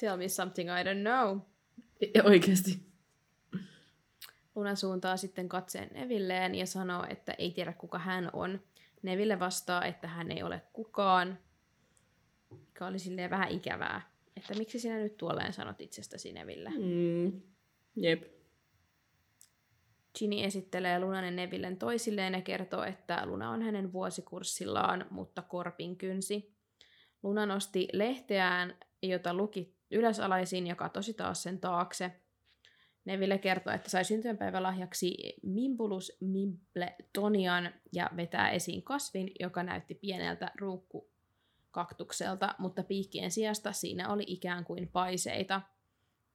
tell me something I don't know. Ja oikeasti. Luna suuntaa sitten katseen Nevilleen ja sanoo, että ei tiedä kuka hän on. Neville vastaa, että hän ei ole kukaan, mikä oli silleen vähän ikävää. Että miksi sinä nyt tuolleen sanot itsestäsi Neville? Mm. Jep. Ginny esittelee Lunan ja Nevillen toisilleen ja kertoo, että Luna on hänen vuosikurssillaan, mutta korpin kynsi. Luna nosti lehteään, jota luki ylösalaisin ja katosi taas sen taakse. Neville kertoo, että sai syntymäpäivälahjaksi Mimbulus Mimbletonian ja vetää esiin kasvin, joka näytti pieneltä ruukkukaktukselta, mutta piikkien sijasta siinä oli ikään kuin paiseita.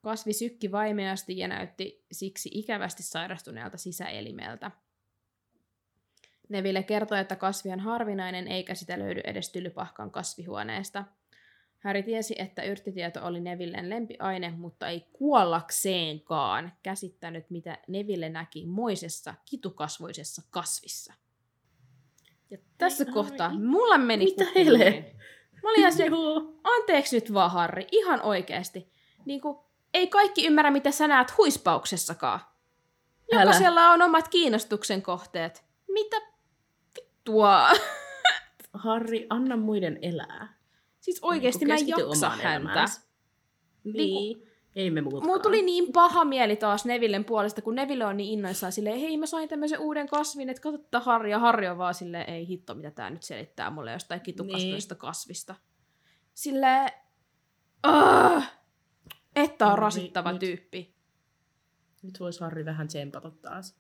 Kasvi sykki vaimeasti ja näytti siksi ikävästi sairastuneelta sisäelimeltä. Neville kertoi, että kasvi on harvinainen eikä sitä löydy edes tylypahkan kasvihuoneesta – Harry tiesi, että yrttitieto oli Nevillen lempiaine, mutta ei kuollakseenkaan käsittänyt, mitä Neville näki moisessa kitukasvoisessa kasvissa. Ja tässä Ai, kohtaa ai, mulla meni mitä kuppi hele? uuniin. Mä olin se, anteeksi nyt vaan Harri, ihan oikeasti. Niin kuin, ei kaikki ymmärrä, mitä sä näet huispauksessakaan. Älä. Jokaisella on omat kiinnostuksen kohteet. Mitä vittua? Harri, anna muiden elää. Siis oikeasti mä en jaksa häntä. elämäänsä. Niin. Ei me muutkaan. Mulla tuli niin paha mieli taas Nevillen puolesta, kun Neville on niin innoissaan silleen, hei mä sain tämmöisen uuden kasvin, että katsottaa Harri, ja Harri on vaan silleen, ei hitto, mitä tää nyt selittää mulle jostain kitukasvoista niin. kasvista. Silleen, että on Harri, rasittava nyt- tyyppi. Nyt voisi Harri vähän tsempata taas.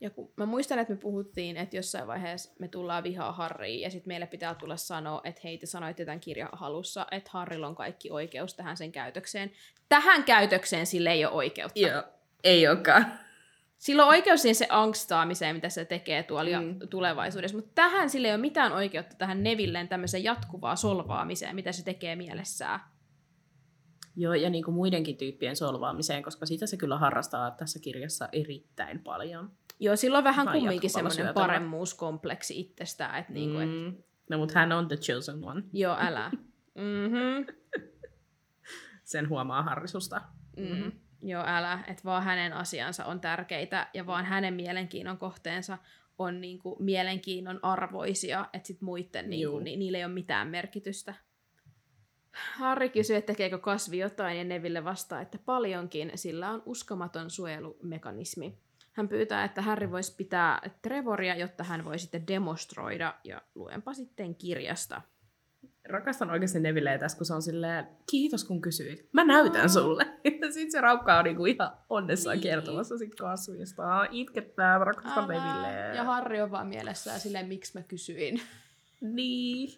Ja kun mä muistan, että me puhuttiin, että jossain vaiheessa me tullaan vihaa Harriin, ja sitten meille pitää tulla sanoa, että hei, te sanoitte tämän kirjan halussa, että Harrilla on kaikki oikeus tähän sen käytökseen. Tähän käytökseen sille ei ole oikeutta. Joo. Ei olekaan. Sillä on oikeus siihen se angstaamiseen, mitä se tekee tuolla Mm. tulevaisuudessa, mutta tähän sillä ei ole mitään oikeutta tähän Nevilleen tämmöiseen jatkuvaa solvaamiseen, mitä se tekee mielessään. Joo, ja niin kuin muidenkin tyyppien solvaamiseen, koska sitä se kyllä harrastaa tässä kirjassa erittäin paljon. Joo, sillä on vähän Ihan kumminkin semmoinen paremmuuskompleksi itsestään, että niinku, et, Mm. No, mutta hän on the chosen one. joo, älä. Mm-hmm. Sen huomaa Harrisusta. Mm. Joo, älä. Että vaan hänen asiansa on tärkeitä ja vaan hänen mielenkiinnon kohteensa on niinku mielenkiinnon arvoisia, että sit muiden niinku, ni, niillä ei ole mitään merkitystä. Harri kysyy, että tekeekö kasvi jotain ja Neville vastaa, että paljonkin, sillä on uskomaton suojelumekanismi. Hän pyytää, että Harry voisi pitää Trevoria, jotta hän voi sitten demonstroida, ja luenpa sitten kirjasta. Rakastan oikeasti Nevilleä tässä, kun se on silleen, kiitos kun kysyit. Mä näytän sulle. Ja sit se raukka on niinku ihan onnessaan Niin. kertomassa sit kasvista. Itkettää, rakastan. Nevilleä. Ja Harri on vaan mielessään silleen, miksi mä kysyin. Niin.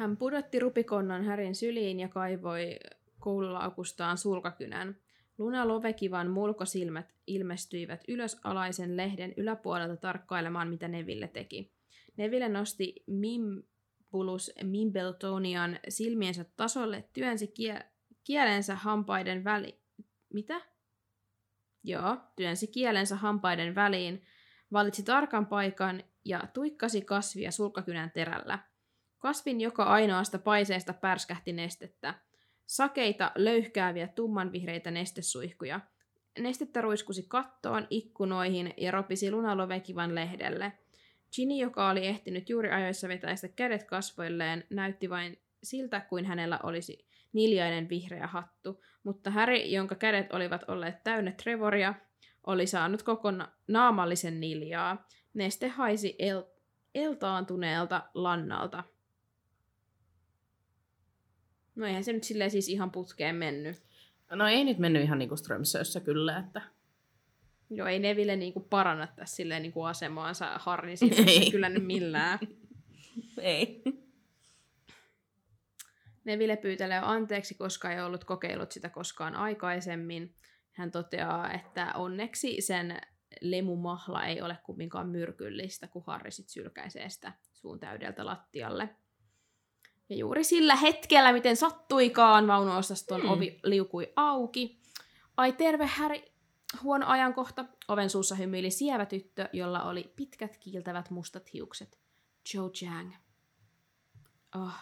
Hän pudotti rupikonnan Härin syliin ja kaivoi koululaukustaan sulkakynän. Luna Lovekivan mulkosilmät ilmestyivät ylösalaisen lehden yläpuolelta tarkkailemaan, mitä Neville teki. Neville nosti Mimbulus Mimbletonian silmiensä tasolle, työnsi kie- kielensä hampaiden väli... Mitä? Joo, työnsi kielensä hampaiden väliin, valitsi tarkan paikan ja tuikkasi kasvia sulkakynän terällä. Kasvin joka ainoasta paiseesta pärskähti nestettä. Sakeita, löyhkääviä, tummanvihreitä nestesuihkuja. Nestettä ruiskusi kattoon, ikkunoihin ja ropisi lunalovekivan lehdelle. Ginny, joka oli ehtinyt juuri ajoissa vetäistä kädet kasvoilleen, näytti vain siltä, kuin hänellä olisi niljainen vihreä hattu, mutta Harry, jonka kädet olivat olleet täynnä Trevoria, oli saanut koko na- naamallisen niljaa. Neste haisi el- eltaantuneelta lannalta. No eihän se nyt silleen siis ihan putkeen mennyt. No ei nyt mennyt ihan niinku Strömsössä kyllä, että Joo, ei Neville niinku paranna tässä silleen niinku asemaansa Ei. kyllä nyt millään. ei. Neville pyytelee anteeksi, koska ei ollut kokeillut sitä koskaan aikaisemmin. Hän toteaa, että onneksi sen lemumahla ei ole kumminkaan myrkyllistä, kun Harri sit sylkäisee sitä suun täydeltä lattialle. Ja juuri sillä hetkellä, miten sattuikaan, vaunuosaston Hmm. ovi liukui auki. Ai terve, Häri. Huono ajankohta. Oven suussa hymyili sievä tyttö, jolla oli pitkät kiiltävät mustat hiukset. Joe Jang. Oh,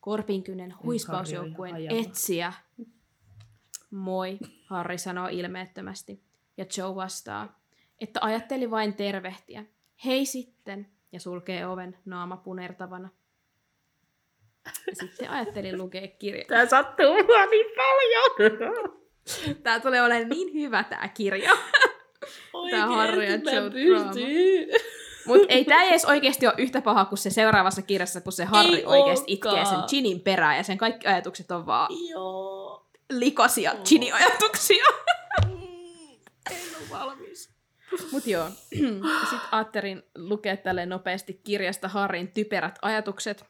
Korpinkynen huispausjoukkueen Harri on ihan etsiä. Moi, Harri sanoo ilmeettömästi. Ja Joe vastaa, että ajatteli vain tervehtiä. Hei sitten, ja sulkee oven naama punertavana. Ja sitten ajattelin lukea kirja. Tää sattuu mua niin paljon. Tää tulee olemaan niin hyvä tää kirja. Tää Harry ja Joe pystyn. Mut ei tää edes oikeesti ole yhtä paha kuin se seuraavassa kirjassa, kun se Harri Ei oikeesti itkee sen. Ginin perään ja sen kaikki ajatukset on vaan Joo. likaisia Ginny-ajatuksia. En ole valmis. Mut joo, sitten ajattelin lukea tälle nopeasti kirjasta Harrin typerät ajatukset.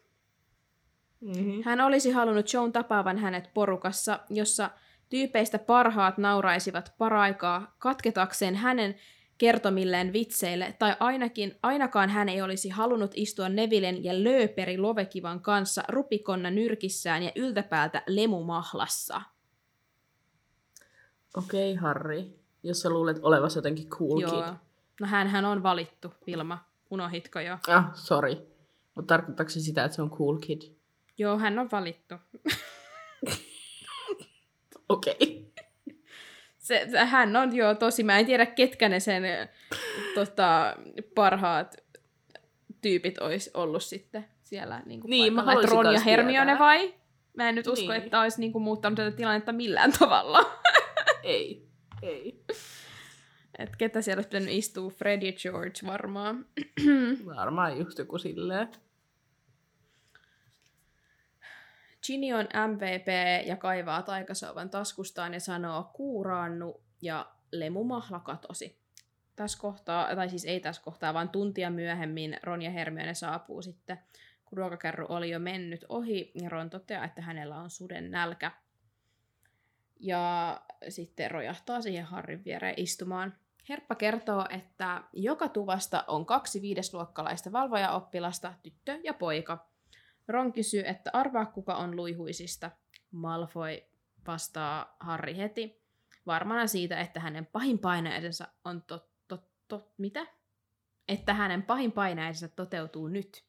Mm-hmm. Hän olisi halunnut Joan tapaavan hänet porukassa, jossa tyypeistä parhaat nauraisivat paraikaa katketakseen hänen kertomilleen vitseille, tai ainakin ainakaan hän ei olisi halunnut istua Nevilen ja Lööperi Lovekivan kanssa rupikonna nyrkissään ja yltäpäältä lemumahlassa. Okei, okay, Harri. Jos sä luulet olevasi jotenkin cool Joo. kid. No hän on valittu, Vilma. Unohitko jo? Ah, sorry. Mutta tarkoittaako se sitä, että se on cool kid? Joo, hän on valittu. Okei. Okay. Se, hän on joo tosi, mä en tiedä ketkä ne sen tota, parhaat tyypit olisi ollut sitten siellä niin kuin Niin, mä paikalla. Haluaisin Ron ja Hermione tietää. vai? Mä en nyt usko, Niin. että olisi niin kuin, muuttanut tätä tilannetta millään tavalla. Ei. Ei. Et ketä siellä olisi pitänyt istua? Fred ja George varmaan. Varmaan just joku silleen. Ginny on MVP ja kaivaa taikasauvan taskustaan ja sanoo kuuraannu ja lemumahla katosi. Tässä kohtaa, tai siis ei tässä kohtaa, vaan tuntia myöhemmin Ron ja Hermione saapuu sitten, kun ruokakärry oli jo mennyt ohi ja Ron toteaa, että hänellä on suden nälkä. Ja sitten rojahtaa siihen Harrin viereen istumaan. Herppa kertoo, että joka tuvasta on kaksi viidesluokkalaista valvojaoppilasta, tyttö ja poika. Ron kysyy, että arvaa kuka on luihuisista. Malfoy vastaa Harry heti, varmana siitä, että hänen pahin painaisensa on tot, tot, tot, mitä? Että hänen pahin painaisensa toteutuu nyt.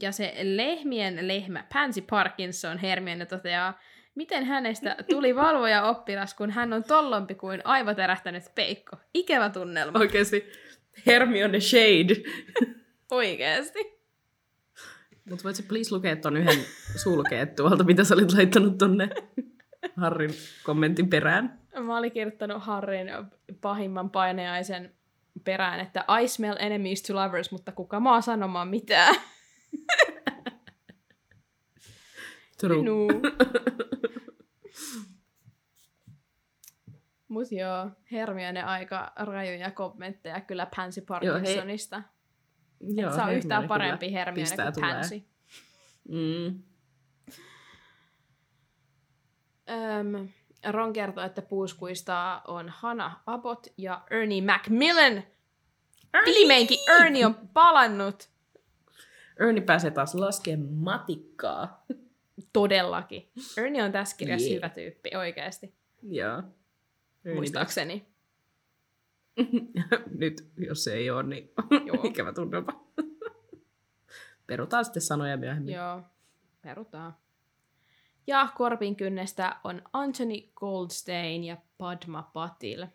Ja se lehmien lehmä Pansy Parkinson Hermione toteaa, miten hänestä tuli valvoja oppilas, kun hän on tollompi kuin aivoterähtänyt peikko. Ikävä tunnelma. Oikeesti Hermione Shade. Oikeesti. Mutta voit sä please lukea ton yhden sulkeet tuolta, mitä sä olit laittanut tonne Harrin kommentin perään? Mä olin kirjoittanut Harrin pahimman painajaisen perään, että I smell enemies to lovers, mutta kuka maa sanomaan mitään. True. No. Mut joo, Hermione aika rajuja kommentteja kyllä Pansy Parkinsonista. Joo, Et saa Hermione yhtään parempi Hermione kuin tulee. Pansy. Mm. Öm, Ron kertoo, että puuskuista on Hannah Abbott ja Ernie Macmillan. Viimeinkin Ernie on palannut. Ernie pääsee taas laskemaan matikkaa. Todellakin. Ernie on tässä kirjassa Jee. hyvä tyyppi, oikeasti. Joo. Muistaakseni. Nyt, jos se ei ole, niin Joo. ikävä tunnelma. Perutaan sitten sanoja myöhemmin. Joo, perutaan. Ja Korpin kynnestä on Anthony Goldstein ja Padma Patil.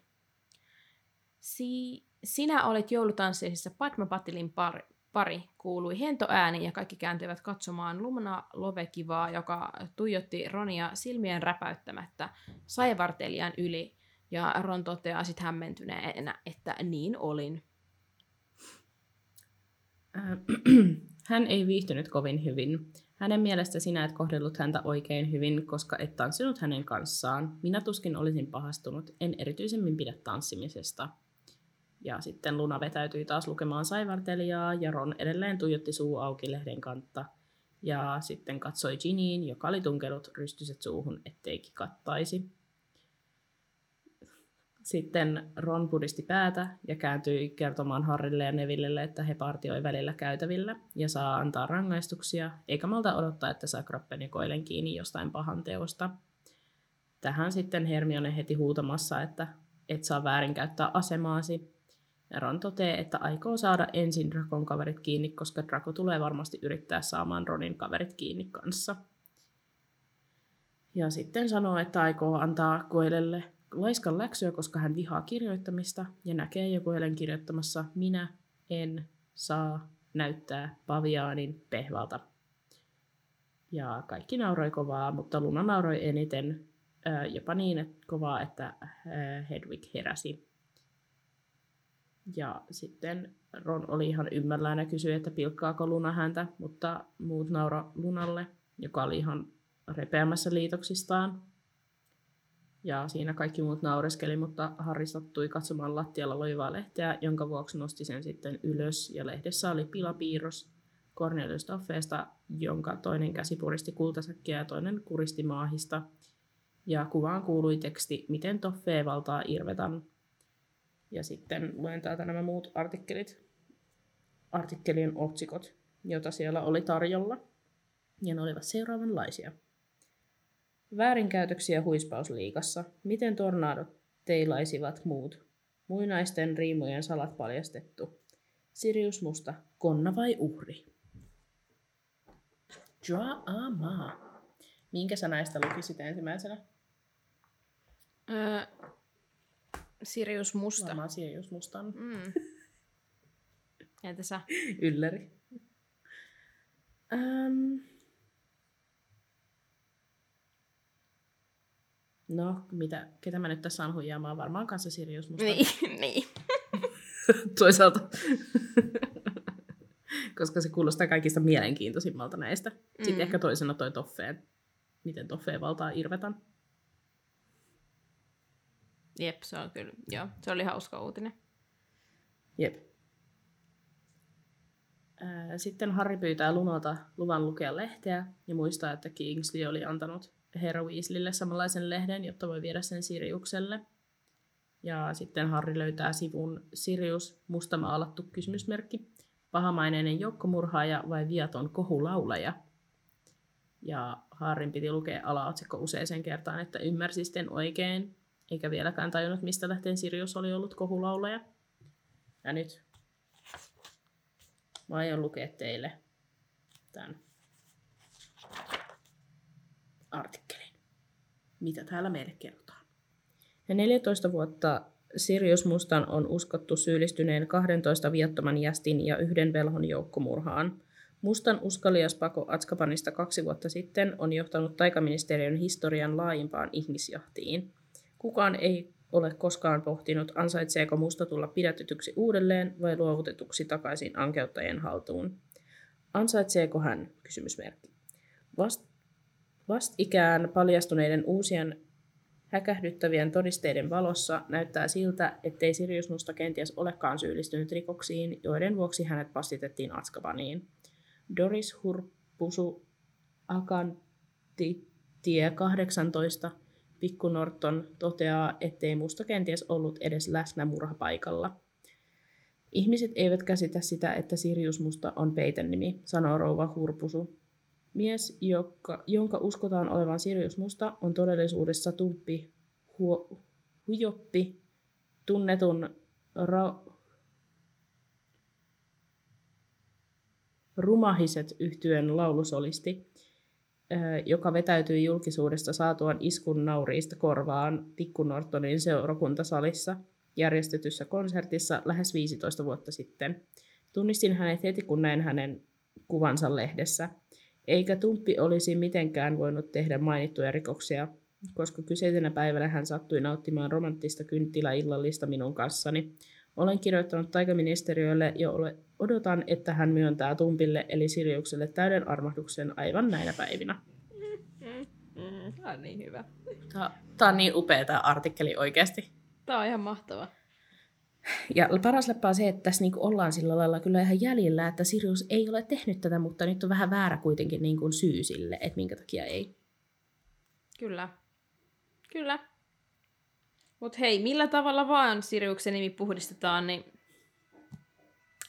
Si- sinä olet joulutanssiaisissa Padma Patilin pari, pari, kuului hento ääni ja kaikki kääntyivät katsomaan Lumna Lovekivaa, joka tuijotti Ronia silmien räpäyttämättä saivartelijan yli. Ja Ron toteaa sitten hämmentyneenä, että niin olin. Äh, Hän ei viihtynyt kovin hyvin. Hänen mielestä sinä et kohdellut häntä oikein hyvin, koska et tanssinut hänen kanssaan. Minä tuskin olisin pahastunut, en erityisemmin pidä tanssimisesta. Ja sitten Luna vetäytyi taas lukemaan saivartelijaa, ja Ron edelleen tuijotti suu auki lehden kantta. Ja sitten katsoi Giniin, joka oli tunkenut rystyset suuhun, ettei kikattaisi. Sitten Ron pudisti päätä ja kääntyi kertomaan Harrille ja Nevillelle, että he partioi välillä käytävillä ja saa antaa rangaistuksia, eikä malta odottaa, että saa Kroppen ja Koilen kiinni jostain pahan teosta. Tähän sitten Hermione heti huutamassa, että et saa väärinkäyttää asemaasi. Ja Ron toteaa, että aikoo saada ensin Drakon kaverit kiinni, koska Draco tulee varmasti yrittää saamaan Ronin kaverit kiinni kanssa. Ja sitten sanoo, että aikoo antaa Koelelle laiskan läksyä, koska hän vihaa kirjoittamista ja näkee joku Helen kirjoittamassa minä en saa näyttää paviaanin pehvalta. Ja kaikki nauroi kovaa, mutta Luna nauroi eniten jopa niin että kovaa, että Hedwig heräsi. Ja sitten Ron oli ihan ymmällään ja kysyi, että pilkkaako Luna häntä, mutta muut nauro Lunalle. joka oli ihan repeämässä liitoksistaan. Ja siinä kaikki muut naureskeli, mutta Harri sattui katsomaan lattialla loivaa lehteä, jonka vuoksi nosti sen sitten ylös. Ja lehdessä oli pilapiirros Cornelius Toffeesta, jonka toinen käsi puristi kultasäkkiä ja toinen kuristi maahista. Ja kuvaan kuului teksti, miten Toffee valtaa Irvetan. Ja sitten luen täältä nämä muut artikkelit, artikkelien otsikot, joita siellä oli tarjolla. Ja ne olivat seuraavanlaisia. Väärinkäytöksiä huispausliikassa. Miten tornadot teilaisivat muut? Muinaisten riimujen salat paljastettu. Sirius Musta, konna vai uhri? Drama. Minkä sä näistä lukisit ensimmäisenä? Öö, Sirius Musta. Varmaan Sirius Mustan. Mm. Entä sä? Ylläri. Ähm. No, mitä, ketä mä nyt tässä saan huijaamaan? Varmaan kanssa Sirius Musta. Niin, niin. Toisaalta. Koska se kuulostaa kaikista mielenkiintoisimmalta näistä. Sitten Mm. ehkä toisena toi Toffeen. Miten Toffee valtaa Irvetan. Jep, se on kyllä, joo. Se oli hauska uutinen. Jep. Sitten Harry pyytää Lunalta luvan lukea lehteä ja muistaa, että Kingsley oli antanut herra Weasleylle samanlaisen lehden, jotta voi viedä sen Siriukselle. Ja sitten Harry löytää sivun Sirius, musta maalattu kysymysmerkki, pahamaineinen joukkomurhaaja vai viaton kohulaulaja. Ja Harrin piti lukea alaotsikko useaseen kertaan, että ymmärsi sitten oikein, eikä vieläkään tajunnut, mistä lähteen Sirius oli ollut kohulaulaja. Ja nyt mä aion lukea teille tämän artikkelin. Mitä täällä meille kerrotaan? Ja 14 vuotta Sirius Mustan on uskottu syyllistyneen 12 viattoman jästin ja yhden velhon joukkomurhaan. Mustan uskalias pako Atskabanista kaksi vuotta sitten on johtanut taikaministeriön historian laajimpaan ihmisjahtiin. Kukaan ei ole koskaan pohtinut, ansaitseeko musta tulla pidätetyksi uudelleen vai luovutetuksi takaisin ankeuttajien haltuun. Ansaitseeko hän? Kysymysmerkki. Vast, vastikään paljastuneiden uusien häkähdyttävien todisteiden valossa näyttää siltä, ettei Sirius Musta kenties olekaan syyllistynyt rikoksiin, joiden vuoksi hänet passitettiin Atskabaniin. Doris Hurpusu Akantitie 18 Pikku Norton toteaa, ettei musta kenties ollut edes läsnä murhapaikalla. Ihmiset eivät käsitä sitä, että Sirius Musta on peitennimi, sanoo rouva Hurpusu. Mies, joka, jonka uskotaan olevan Sirius Musta, on todellisuudessa tumppi huo, hujoppi, tunnetun ra, rumahiset yhtyen laulusolisti, joka vetäytyi julkisuudesta saatuaan iskun nauriista korvaan Pikku Nortonin seurakuntasalissa järjestetyssä konsertissa lähes 15 vuotta sitten. Tunnistin hänet heti, kun näin hänen kuvansa lehdessä. Eikä Tumppi olisi mitenkään voinut tehdä mainittuja rikoksia, koska kyseisenä päivänä hän sattui nauttimaan romanttista kynttiläillallista minun kanssani. Olen kirjoittanut taikaministeriölle ja ole, odotan, että hän myöntää Tumpille eli Siriukselle täyden armahduksen aivan näinä päivinä. Tämä on niin hyvä. Tämä on niin upea tämä artikkeli oikeasti. Tämä on ihan mahtava. Ja paras läppä on se, että tässä niinku ollaan sillä lailla kyllä ihan jäljellä, että Sirius ei ole tehnyt tätä, mutta nyt on vähän väärä kuitenkin niinku syy sille, että minkä takia ei. Kyllä. Kyllä. Mutta hei, millä tavalla vaan Siriuksen nimi puhdistetaan, niin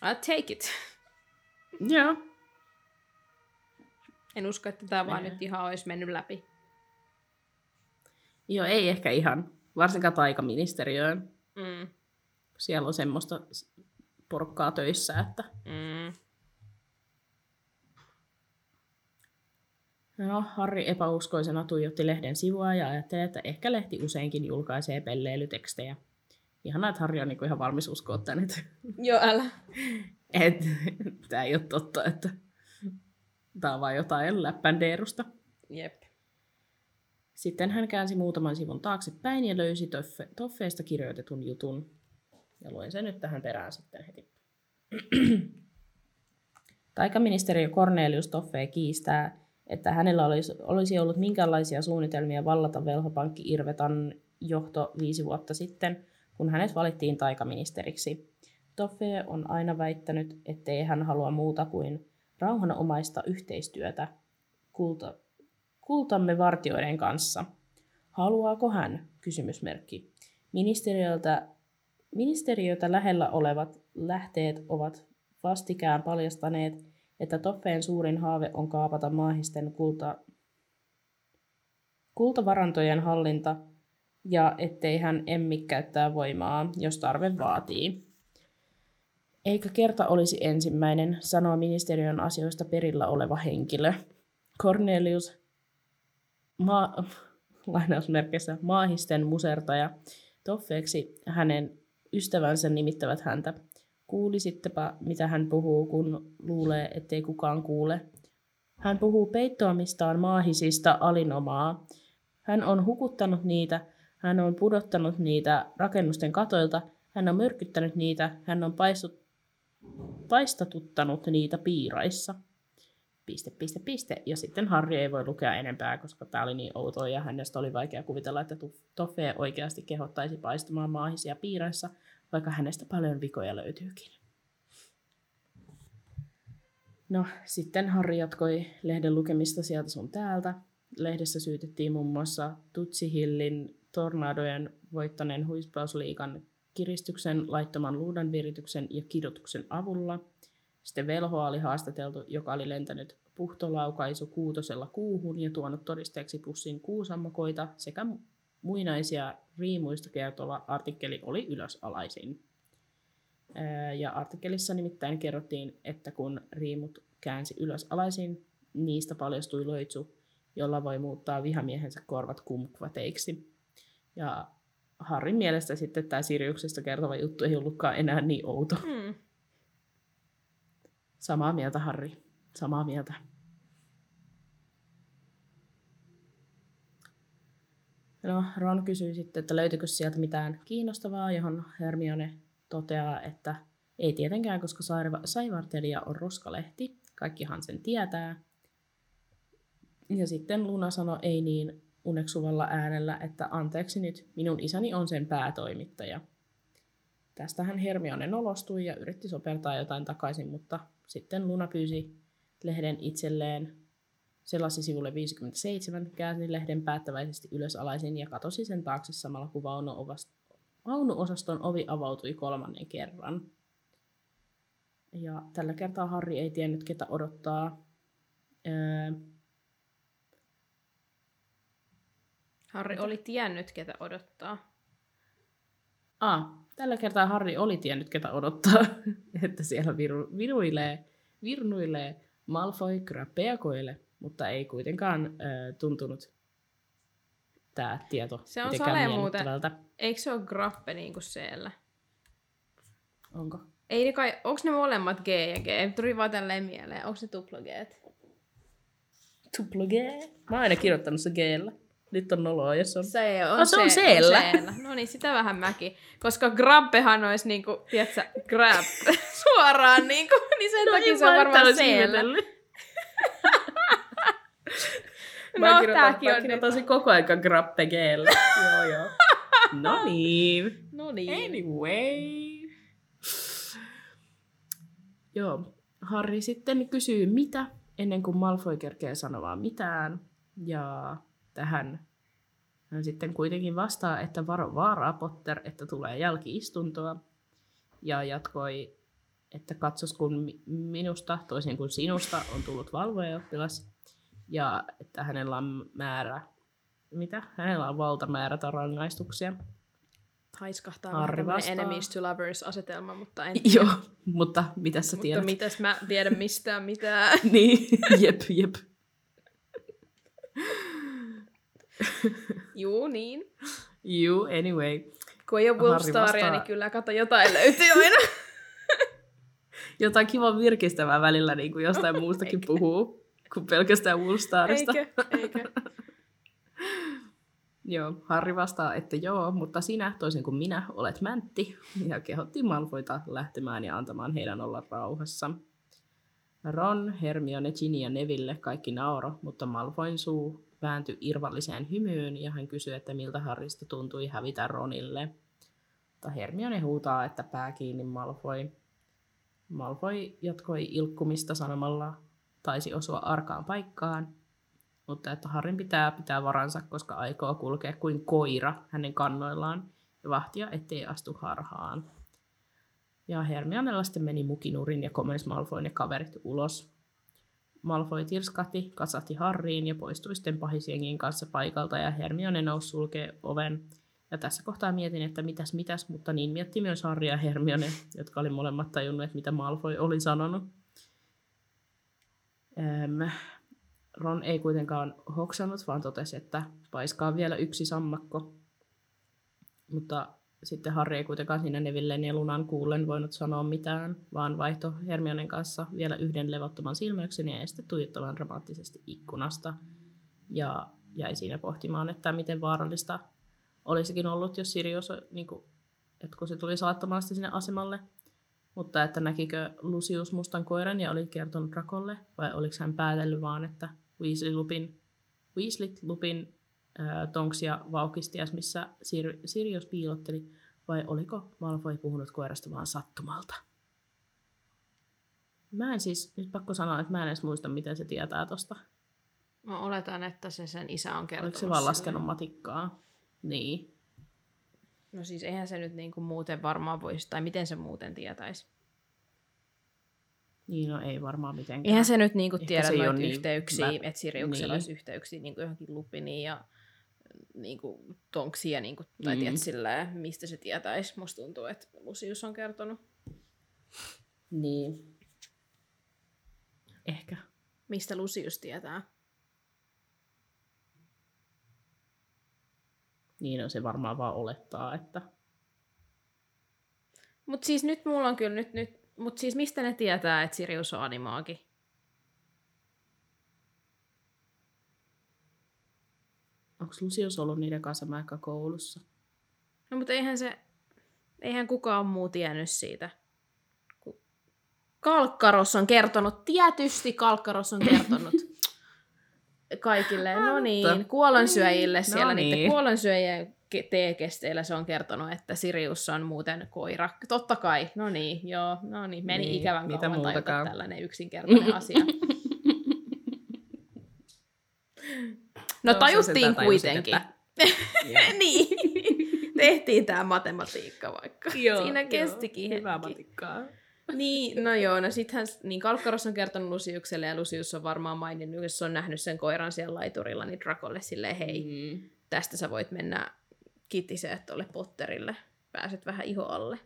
I'll take it. Joo. En usko, että tämä vaan nyt ihan olisi mennyt läpi. Joo, ei ehkä ihan. Varsinkaan taikaministeriöön. Mm. Siellä on semmoista porukkaa töissä, että Mm. No, Harri epäuskoisena tuijotti lehden sivua ja ajatteli, että ehkä lehti useinkin julkaisee pelleilytekstejä. Ihanaa, että Harri on niinku ihan valmis uskoa tän, että Joo, älä. et, tämä ei ole totta, että tämä on vain jotain läppändeerusta. Jep. Sitten hän käänsi muutaman sivun taaksepäin ja löysi toffe, Toffeesta kirjoitetun jutun. Ja luen sen nyt tähän perään sitten heti. Taikaministeriö Cornelius Toffee kiistää, että hänellä olisi, olisi ollut minkälaisia suunnitelmia vallata velhopankki Irvetan johto viisi vuotta sitten, kun hänet valittiin taikaministeriksi. Toffe on aina väittänyt, ettei hän halua muuta kuin rauhanomaista yhteistyötä kulta, kultamme vartioiden kanssa. Haluaako hän? Kysymysmerkki. Ministeriöltä, ministeriötä lähellä olevat lähteet ovat vastikään paljastaneet, että Toffeen suurin haave on kaapata maahisten kulta, kultavarantojen hallinta ja ettei hän emmi käyttää voimaa, jos tarve vaatii. Eikä kerta olisi ensimmäinen, sanoo ministeriön asioista perillä oleva henkilö. Cornelius, ma- lainausmerkissä maahisten musertaja, Toffeeksi hänen ystävänsä nimittävät häntä. Kuulisittepa, mitä hän puhuu, kun luulee, ettei kukaan kuule. Hän puhuu peittoamistaan maahisista alinomaa. Hän on hukuttanut niitä, hän on pudottanut niitä rakennusten katoilta, hän on myrkyttänyt niitä, hän on paistut, paistatuttanut niitä piiraissa. Piste, piste, piste. Ja sitten Harri ei voi lukea enempää, koska tämä oli niin outoa ja hänestä oli vaikea kuvitella, että Toffe oikeasti kehottaisi paistamaan maahisia piiraissa, vaikka hänestä paljon vikoja löytyykin. No, sitten Harri jatkoi lehden lukemista sieltä sun täältä. Lehdessä syytettiin muun muassa Tutsihillin tornadojen voittaneen huispausliikan kiristyksen, laittoman luudanvirityksen ja kidutuksen avulla. Sitten velhoa oli haastateltu, joka oli lentänyt puhtolaukaisu kuutosella kuuhun ja tuonut todisteeksi pussin kuusammakoita sekä muinaisia riimuista kertova artikkeli oli ylösalaisin. Ja artikkelissa nimittäin kerrottiin, että kun riimut käänsi ylösalaisin, niistä paljastui loitsu, jolla voi muuttaa vihamiehensä korvat kumkvateiksi. Ja Harrin mielestä sitten tämä Siriuksesta kertova juttu ei ollutkaan enää niin outo. Mm. Samaa mieltä, Harri. Samaa mieltä. No, Ron kysyy sitten, että löytyykö sieltä mitään kiinnostavaa, johon Hermione toteaa, että ei tietenkään, koska saivartelija on roskalehti. Kaikkihan sen tietää. Ja sitten Luna sanoi ei niin uneksuvalla äänellä, että anteeksi nyt, minun isäni on sen päätoimittaja. Tästähän Hermione nolostui ja yritti sopertaa jotain takaisin, mutta sitten Luna pyysi lehden itselleen selasi sivulle 57, käänsi lehden päättäväisesti ylösalaisin ja katosi sen taakse samalla kun vaunuosaston ovi avautui kolmannen kerran. Ja tällä kertaa Harri ei tiennyt, ketä odottaa. Öö... Harri oli tiennyt, ketä odottaa. Ah, tällä kertaa Harri oli tiennyt, ketä odottaa. että siellä viru, viruilee, virnuilee Malfoy Grappeakoille mutta ei kuitenkaan äh, tuntunut tämä tieto Se on sale muuten. Eikö se ole grappe niin kuin siellä? Onko? Ei ne kai, onko ne molemmat G ja G? Tuli vaan tälleen mieleen. Onko se tupla G? Tupla G? Mä oon aina kirjoittanut se g Nyt on noloa, jos on... Se on, oh, se on siellä. No niin, sitä vähän mäkin. Koska grabbehan olisi niinku, tiedätkö, grab suoraan niinku, niin sen no, takia se on varmaan siellä. Mä no, kirjoitan, mä kirjoitan koko ajan grappegeelle. joo, joo. No niin. No niin. Anyway. Joo. Harri sitten kysyy mitä, ennen kuin Malfoy kerkee sanomaan mitään. Ja tähän hän sitten kuitenkin vastaa, että varo vaaraa Potter, että tulee jälkiistuntoa. Ja jatkoi, että katsos kun minusta, toisin kuin sinusta, on tullut valvojaoppilas ja että hänellä on määrä, mitä? Hänellä on valtamäärä rangaistuksia. Haiskahtaa Harri enemies to lovers asetelma, mutta en Joo, mutta mitä sä tiedät? Mutta mitäs mä tiedän mistään mitään. niin, jep, jep. Juu, niin. Juu, anyway. Kun ei ole Wolfstaria, niin kyllä kato jotain löytyy aina. jotain kivan virkistävää välillä, niin kuin jostain muustakin puhuu kuin pelkästään. Eikö? Eikö? joo, Harri vastaa, että joo, mutta sinä, toisin kuin minä, olet mäntti, ja kehotti Malfoita lähtemään ja antamaan heidän olla rauhassa. Ron, Hermione, Ginny ja Neville kaikki nauro, mutta Malfoyn suu vääntyi irvalliseen hymyyn ja hän kysyi, että miltä Harrista tuntui hävitä Ronille. Mutta Hermione huutaa, että pää kiinni Malfoy. Malfoy jatkoi ilkkumista sanomalla, taisi osua arkaan paikkaan, mutta että Harrin pitää pitää varansa, koska aikoo kulkea kuin koira hänen kannoillaan ja vahtia, ettei astu harhaan. Ja Hermionella sitten meni mukinurin ja komensi Malfoyn ja kaverit ulos. Malfoy tirskahti, kasahti Harriin ja poistui sitten pahisjengin kanssa paikalta ja Hermione nousi sulkee oven. Ja tässä kohtaa mietin, että mitäs mitäs, mutta niin mietti myös Harri ja Hermione, jotka oli molemmat tajunnut, että mitä Malfoy oli sanonut. Ähm, Ron ei kuitenkaan hoksannut, vaan totesi, että paiskaa vielä yksi sammakko. Mutta sitten Harry ei kuitenkaan siinä Nevillen ja Lunan kuullen voinut sanoa mitään, vaan vaihto Hermionen kanssa vielä yhden levottoman silmäyksen ja sitten tuijottamaan dramaattisesti ikkunasta. Ja jäi siinä pohtimaan, että miten vaarallista olisikin ollut, jos Sirius, niin kuin, että kun se tuli saattamaan sinne asemalle, mutta että näkikö Lucius mustan koiran ja oli kertonut Rakolle, vai oliko hän päätellyt vaan, että Weasley Lupin, Weasley Lupin tonksia vaukistias, missä Sir- Sirius piilotteli, vai oliko Malfoy puhunut koirasta vaan sattumalta? Mä en siis, nyt pakko sanoa, että mä en edes muista, miten se tietää tosta. Mä oletan, että se sen isä on kertonut. Oliko se vaan laskenut matikkaa? Niin. No siis eihän se nyt niinku muuten varmaan voisi, tai miten se muuten tietäisi. Niin, no ei varmaan mitenkään. Eihän se nyt niinku Ehkä tiedä noita niin yhteyksiä, vä- että Siriuksella niin. olisi yhteyksiä niinku johonkin Lupiniin ja niinku tonksia, niinku, tai Mm. tiedät silleen, mistä se tietäisi. Musta tuntuu, että Lucius on kertonut. Niin. Ehkä. Mistä Lucius tietää? Niin, no se varmaan vaan olettaa, että... Mut siis nyt mulla on kyllä nyt, nyt mut siis mistä ne tietää, että Sirius on animaagi? Onko Lucius ollut niiden kanssa aika koulussa? No mutta eihän se, eihän kukaan muu tiennyt siitä. Kalkkaros on kertonut, tietysti Kalkkaros on kertonut kaikille, no niin, kuolonsyöjille siellä, No niiden niin. kuolonsyöjien ke- teekesteillä se on kertonut, että Sirius on muuten koira. Totta kai, no niin, joo, no niin, meni Niin, ikävän mitä kauan tajuta tällainen yksinkertainen asia. No tajuttiin kuitenkin. että- niin. Tehtiin tämä matematiikka vaikka. Joo, Siinä joo, kestikin Hyvää hetki. matikkaa. Niin, no joo, no sittenhän, niin Kalkkaros on kertonut Lusiukselle ja Lusius on varmaan maininnut, jos on nähnyt sen koiran siellä laiturilla, niin Drakolle silleen, hei, Mm. tästä sä voit mennä kitiseet tuolle Potterille. Pääset vähän iho alle.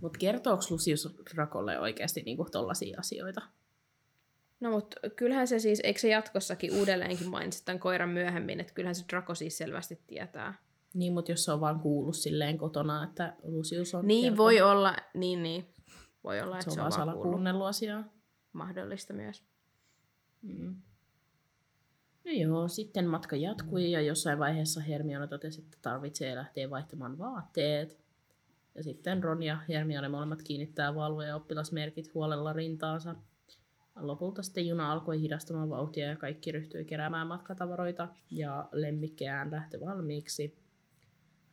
Mutta kertooko Lucius Drakolle oikeasti niinku tollaisia asioita? No mutta kyllähän se siis, eikö se jatkossakin uudelleenkin mainitsi tämän koiran myöhemmin, että kyllähän se Draco siis selvästi tietää. Niin, mutta jos se on vaan kuullut silleen kotona, että Lucius on Niin kertonut, voi olla, niin niin. Voi olla, se että on se on vaan salakuunnellut asiaa. Mahdollista myös. Mm. No joo, sitten matka jatkui ja jossain vaiheessa Hermione totesi, että tarvitsee lähteä vaihtamaan vaatteet. Ja sitten Ron ja Hermione molemmat kiinnittää valvo- ja oppilasmerkit huolella rintaansa. Lopulta sitten juna alkoi hidastamaan vauhtia ja kaikki ryhtyi keräämään matkatavaroita ja lemmikkejään lähtö valmiiksi.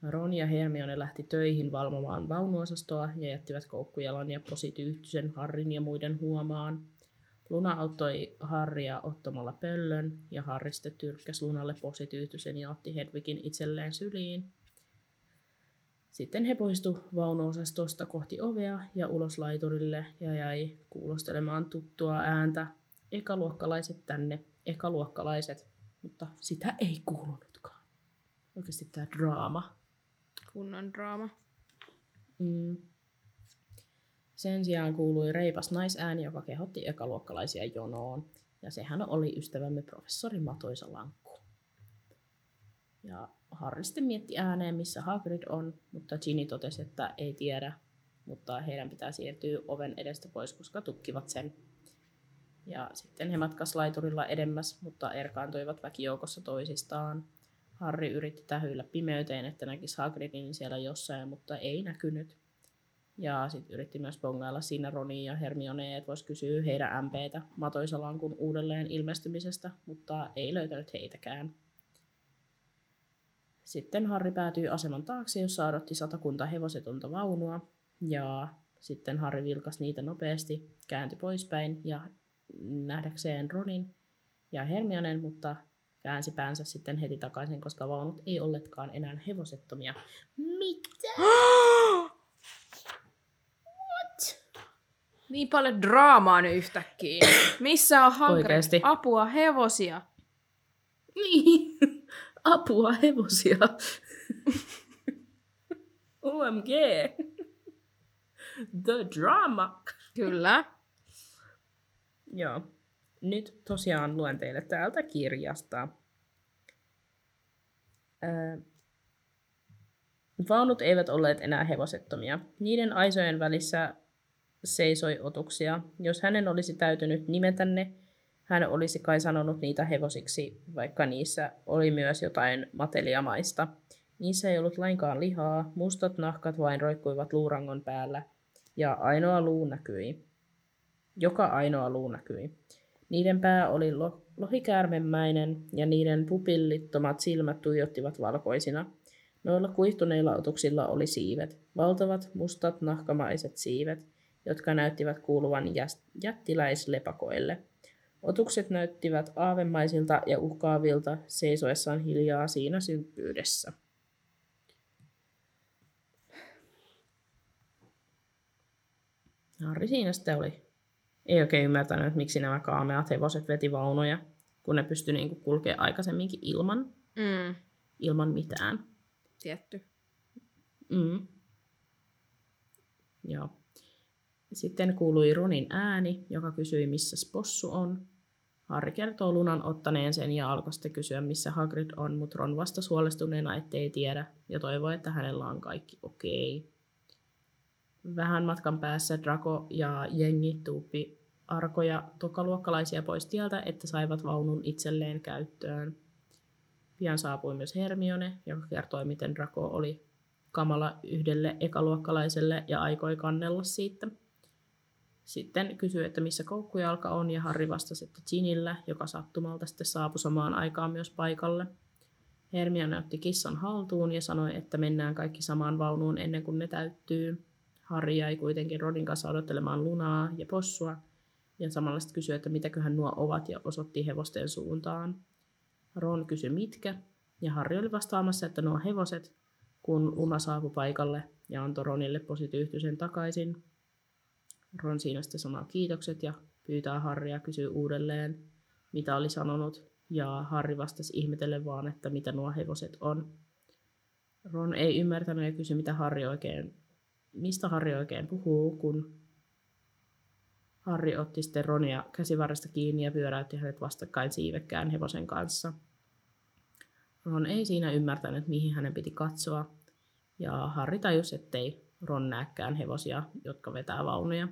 Ron ja Hermione lähti töihin valvomaan vaunuosastoa ja jättivät koukkujalan ja posityyhtysen Harrin ja muiden huomaan. Luna auttoi Harria ottamalla pöllön ja Harri sitten tyrkkäsi Lunalle posityytysen ja otti Hedwigin itselleen syliin. Sitten he poistu vaunuosastosta kohti ovea ja ulos laiturille ja jäi kuulostelemaan tuttua ääntä. Ekaluokkalaiset tänne, ekaluokkalaiset, mutta sitä ei kuulunutkaan. Oikeasti tämä draama. Kunnon draama. Mm. Sen sijaan kuului reipas naisääni, joka kehotti ekaluokkalaisia jonoon. Ja sehän oli ystävämme professori Matoisa Lankku. Ja Harry sitten mietti ääneen, missä Hagrid on, mutta Ginny totesi, että ei tiedä, mutta heidän pitää siirtyä oven edestä pois, koska tukkivat sen. Ja sitten he matkas laiturilla edemmäs, mutta erkaantuivat väkijoukossa toisistaan. Harry yritti tähyillä pimeyteen, että näkisi Hagridin siellä jossain, mutta ei näkynyt. Ja sitten yritti myös bongailla siinä Roni ja Hermione, että voisi kysyä heidän MPtä Matoisalankun uudelleen ilmestymisestä, mutta ei löytänyt heitäkään. Sitten Harri päätyi aseman taakse, jossa odotti satakunta hevosetonta vaunua, ja sitten Harri vilkas niitä nopeasti, kääntyi poispäin ja nähdäkseen Ronin ja Hermionen, mutta käänsi päänsä sitten heti takaisin, koska vaunut ei olletkaan enää hevosettomia. Mitä? Niin paljon draamaa nyt yhtäkkiä. Missä on? Oikeesti. Apua, hevosia. Niin. Apua hevosia. OMG. The drama. Kyllä. Joo. Nyt tosiaan luen teille täältä kirjasta. Ää, vaunut eivät olleet enää hevosettomia. Niiden aisojen välissä seisoi otuksia. Jos hänen olisi täytynyt nimetä ne, hän olisi kai sanonut niitä hevosiksi, vaikka niissä oli myös jotain mateliamaista. Niissä ei ollut lainkaan lihaa, mustat nahkat vain roikkuivat luurangon päällä, ja ainoa luu näkyi. Joka ainoa luu näkyi. Niiden pää oli lo- lohikäärmemäinen, ja niiden pupillittomat silmät tuijottivat valkoisina. Noilla kuihtuneilla otuksilla oli siivet, valtavat mustat nahkamaiset siivet, jotka näyttivät kuuluvan jäs- jättiläislepakoille. Otukset näyttivät aavemaisilta ja uhkaavilta seisoessaan hiljaa siinä synkkyydessä. Harri siinä sitten oli. Ei oikein ymmärtänyt, että miksi nämä kaameat hevoset veti vaunoja, kun ne pystyi niinku kulkemaan aikaisemminkin ilman, Mm, ilman mitään. tietty. Mm. Joo. Sitten kuului Ronin ääni, joka kysyi, missä possu on. Harri kertoo Lunan ottaneen sen ja alkoi sitten kysyä, missä Hagrid on, mutta Ron vastasi huolestuneena, ettei tiedä ja toivoi, että hänellä on kaikki okei. Okay. Vähän matkan päässä Draco ja jengi tuuppi arkoja tokaluokkalaisia pois tieltä, että saivat vaunun itselleen käyttöön. Pian saapui myös Hermione, joka kertoi, miten Draco oli kamala yhdelle ekaluokkalaiselle ja aikoi kannella siitä. Sitten kysyi, että missä koukkujalka on, ja Harri vastasi, että Ginillä, joka sattumalta sitten saapui samaan aikaan myös paikalle. Hermione otti kissan haltuun ja sanoi, että mennään kaikki samaan vaunuun ennen kuin ne täyttyy. Harri jäi kuitenkin Rodin kanssa odottelemaan lunaa ja possua, ja samalla sitten kysyi, että mitäköhän nuo ovat, ja osoitti hevosten suuntaan. Ron kysyi mitkä, ja Harri oli vastaamassa, että nuo hevoset, kun Luna saapui paikalle ja antoi Ronille posityyhtyisen takaisin. Ron siinä sitten sanoo kiitokset ja pyytää Harria kysyä uudelleen, mitä oli sanonut, ja Harri vastasi ihmetellen vaan, että mitä nuo hevoset on. Ron ei ymmärtänyt ja kysyi, mitä Harri oikein, mistä Harri oikein puhuu, kun Harri otti sitten Ronia käsivarresta kiinni ja pyöräytti hänet vastakkain siivekkään hevosen kanssa. Ron ei siinä ymmärtänyt, mihin hänen piti katsoa, ja Harri tajusi, ettei Ron näkään hevosia, jotka vetää vaunuja.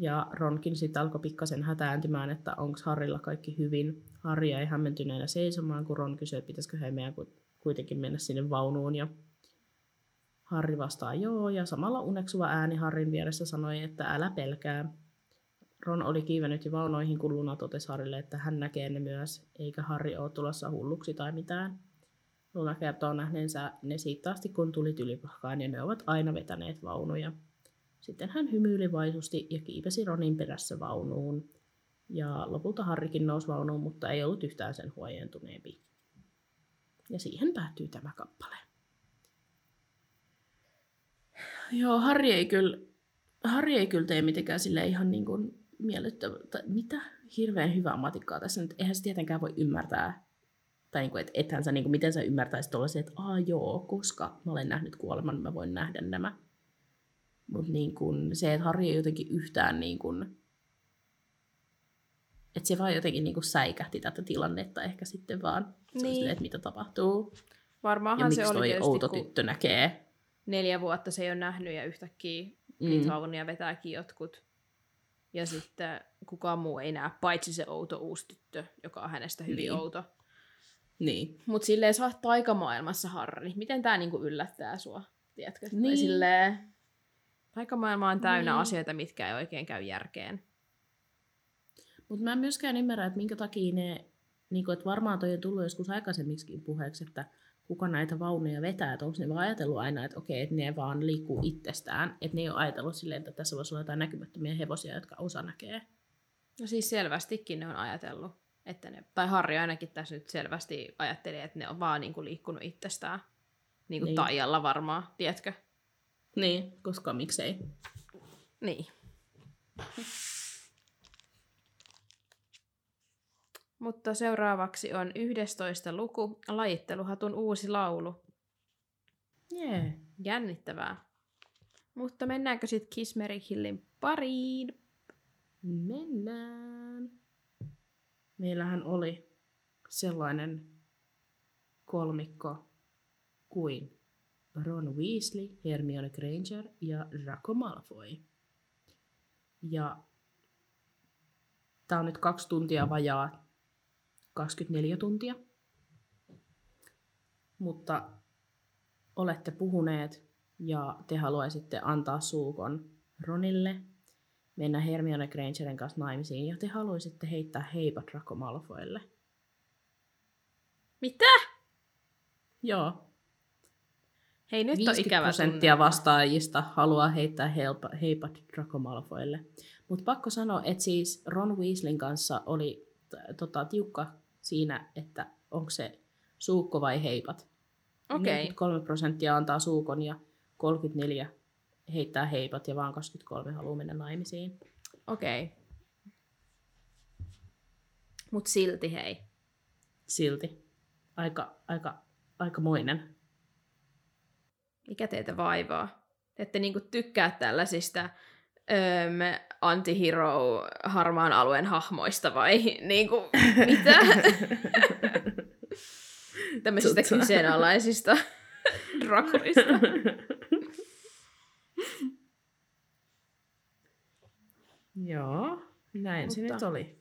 Ja Ronkin sitten alkoi pikkasen hätääntymään, että onko Harrilla kaikki hyvin. Harri jäi hämmentyneenä seisomaan, kun Ron kysyi, että pitäisikö he meidän kuitenkin mennä sinne vaunuun. Ja Harri vastaa joo, ja samalla uneksuva ääni Harrin vieressä sanoi, että älä pelkää. Ron oli kiivennyt jo vaunoihin, kun Luna totesi Harrille, että hän näkee ne myös, eikä Harri ole tulossa hulluksi tai mitään. Luna kertoo nähneensä ne siitä asti, kun tuli tylipahkaan, ja ne ovat aina vetäneet vaunuja. Sitten hän hymyili vaisusti ja kiipesi Ronin perässä vaunuun. Ja lopulta Harrikin nousi vaunuun, mutta ei ollut yhtään sen huojentuneempi. Ja siihen päättyy tämä kappale. Joo, Harri ei kyllä, Harri ei kyllä tee mitenkään sille ihan niin kuin miellyttävä, mitä hirveän hyvää matikkaa tässä nyt. Eihän se tietenkään voi ymmärtää, tai niin kuin, et, ethän sä, niin kuin, miten sä ymmärtäisit tuollaisen, että aa joo, koska mä olen nähnyt kuoleman, mä voin nähdä nämä. Mutta niin kuin, se, että Harri ei jotenkin yhtään niin kuin, että se vaan jotenkin niin säikähti tätä tilannetta ehkä sitten vaan. Se Niin. niin. että mitä tapahtuu. ja Varmaanhan se miksi oli toi tietysti, outo kun tyttö näkee. neljä vuotta se ei ole nähnyt ja yhtäkkiä Mm. niitä vaunuja vetääkin jotkut. Ja sitten kukaan muu ei näe, paitsi se outo uusi tyttö, joka on hänestä hyvin Niin. outo. Niin. Mutta silleen sä oot taikamaailmassa Harri. Miten tää niinku yllättää sua? Tiedätkö? Tai Niin. silleen, Taikamaailma on täynnä Niin. asioita, mitkä ei oikein käy järkeen. Mutta mä en myöskään ymmärrä, että minkä takia ne, niin kuin, että varmaan toi on tullut joskus aikaisemminkin puheeksi, että kuka näitä vaunuja vetää, että onko ne vaan ajatellut aina, että okei, että ne vaan liikkuu itsestään, että ne ei ole ajatellut silleen, että tässä voisi olla jotain näkymättömiä hevosia, jotka osa näkee. No siis selvästikin ne on ajatellut, että ne, tai Harri ainakin tässä nyt selvästi ajatteli, että ne on vaan niinku liikkunut itsestään. Niin kuin Niin. Taijalla varmaan, tiedätkö? Niin, koska miksei. Niin. Mutta seuraavaksi on 11 luku, lajitteluhatun uusi laulu. Jee. Yeah. Jännittävää. Mutta mennäänkö sitten Kismeri Hillin pariin? Mennään. Meillähän oli sellainen kolmikko kuin Ron Weasley, Hermione Granger ja Draco Malfoy. Ja tämä on nyt kaksi tuntia vajaa 24 tuntia. Mutta olette puhuneet ja te haluaisitte antaa suukon Ronille, mennä Hermione Grangerin kanssa naimisiin ja te haluaisitte heittää heipat Draco Malfoylle. Mitä? Joo, Hei, nyt on 50 ikävä prosenttia vastaajista haluaa heittää helpa, heipat Draco Malfoylle. Mutta pakko sanoa, että siis Ron Weasleyn kanssa oli tota, tiukka siinä, että onko se suukko vai heipat. Okei. 43 prosenttia antaa suukon ja 34 heittää heipat ja vaan 23 haluaa mennä naimisiin. Okei. Mut silti hei. Silti. Aika, aika, aikamoinen. Mikä teitä vaivaa? Te ette niinku tykkää tällaisista öm, antihero harmaan alueen hahmoista vai niinku, mitä? Tämmöisistä Totta. kyseenalaisista drakoista. Joo, näin se Mutta- nyt oli.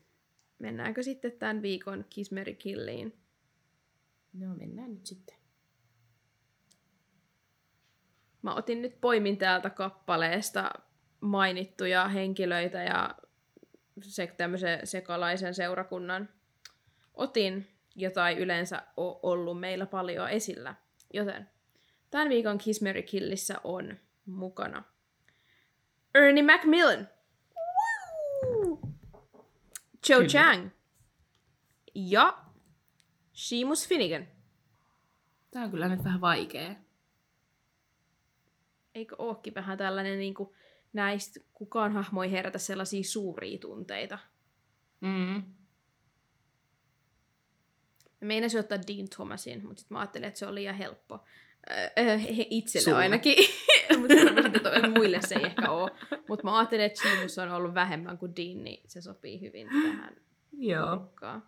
Mennäänkö sitten tämän viikon Kismeri Killiin? No mennään nyt sitten. Mä otin nyt poimin täältä kappaleesta mainittuja henkilöitä ja se, tämmöisen sekalaisen seurakunnan otin, jota ei yleensä ole ollut meillä paljon esillä. Joten tämän viikon Kismeri Killissä on mukana Ernie Macmillan, Woo! Joe Kyllä. Chang ja Seamus Finnegan. Tää on kyllä nyt vähän vaikea. Eikö ookin vähän tällainen niin kuin, näistä kukaan hahmo ei herätä sellaisia suuria tunteita. Mm. Mä meinasin ottaa Dean Thomasin, mutta sitten mä ajattelin, että se on liian helppo. Öö, itselle Sulle. ainakin. mutta muille se ei ehkä ole. Mutta mä ajattelin, että Seamus on ollut vähemmän kuin Dean, niin se sopii hyvin tähän Joo. porukkaan.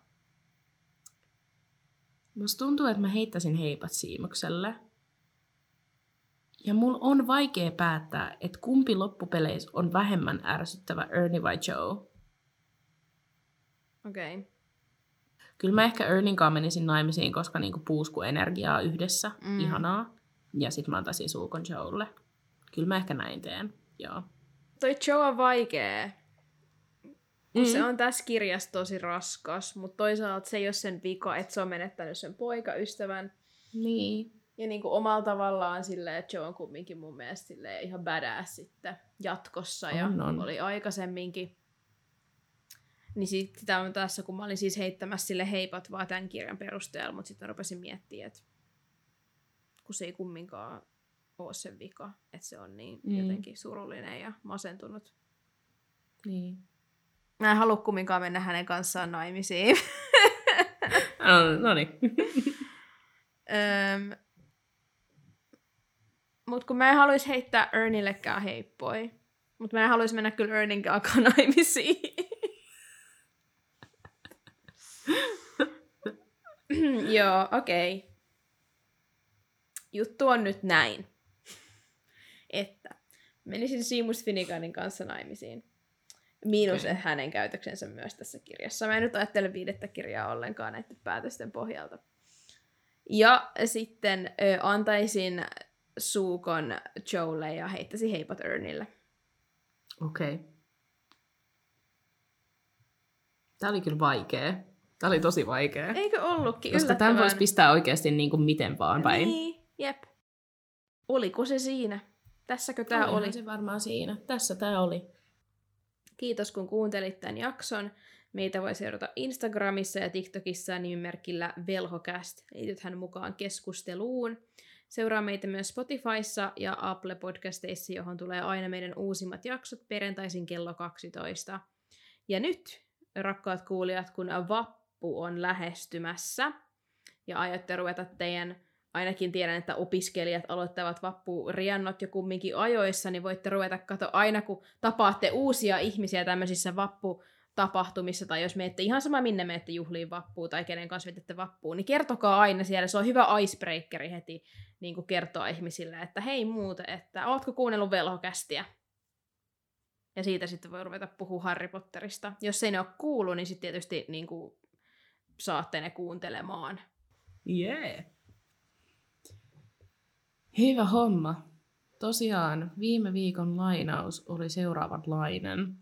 Musta tuntuu, että mä heittäisin heipat Siimukselle. Ja mulla on vaikea päättää, että kumpi loppupeleissä on vähemmän ärsyttävä, Ernie vai Joe. Okei. Okay. Kyllä mä ehkä Ernin kanssa menisin naimisiin, koska niinku puusku energiaa yhdessä. Mm. Ihanaa. Ja sit mä antaisin suukon Joelle. Kyllä mä ehkä näin teen. Joo. Toi Joe on vaikea. Kun Mm. se on tässä kirjassa tosi raskas, mutta toisaalta se ei ole sen vika, että se on menettänyt sen poikaystävän. Niin. Ja niin kuin omalla tavallaan silleen, että Joe on kumminkin mun mielestä silleen ihan badass sitten jatkossa ja On, on. oli aikaisemminkin. Niin sit sitä on tässä, kun mä olin siis heittämässä sille heipat vaan tämän kirjan perusteella, mutta sitten rupesin miettimään, että kun se ei kumminkaan ole sen vika, että se on niin Mm. jotenkin surullinen ja masentunut. niin. Mä en halua kumminkaan mennä hänen kanssaan naimisiin. No, no niin. Öm, mut kun mä en haluaisi heittää Ernillekään heippoi. Mutta mä en haluaisi mennä kyllä Ernin kanssa naimisiin. Joo, okei. Okay. Juttu on nyt näin. Että menisin Seamus Finneganin kanssa naimisiin. Miinus Okei. hänen käytöksensä myös tässä kirjassa. Mä en nyt ajattele viidettä kirjaa ollenkaan näiden päätösten pohjalta. Ja sitten ö, antaisin Suukon Joelle ja heittäisin heipat Ernille. Okei. Okay. Tämä oli kyllä vaikea. Tämä oli tosi vaikea. Eikö ollutkin? Koska tämän voisi pistää oikeasti niin kuin miten vaan päin. Niin, jep. Oliko se siinä? Tässäkö tämä Olihan oli? se varmaan siinä. Tässä tämä oli. Kiitos kun kuuntelit tämän jakson. Meitä voi seurata Instagramissa ja TikTokissa nimimerkillä Velhocast. Liitythän mukaan keskusteluun. Seuraa meitä myös Spotifyssa ja Apple Podcasteissa, johon tulee aina meidän uusimmat jaksot perjantaisin kello 12. Ja nyt, rakkaat kuulijat, kun vappu on lähestymässä ja aiotte ruveta teidän, ainakin tiedän, että opiskelijat aloittavat vappuriannot jo kumminkin ajoissa, niin voitte ruveta katsoa aina, kun tapaatte uusia ihmisiä tämmöisissä vappu tapahtumissa, tai jos menette ihan sama minne menette juhliin vappuun tai kenen kanssa vietätte vappuun, niin kertokaa aina siellä. Se on hyvä icebreakeri heti niin kuin kertoa ihmisille, että hei muuten, että ootko kuunnellut velhokästiä? Ja siitä sitten voi ruveta puhua Harry Potterista. Jos ei ne ole kuullut, niin sitten tietysti niin kuin, saatte ne kuuntelemaan. Yeah. Hyvä homma. Tosiaan viime viikon lainaus oli seuraavanlainen.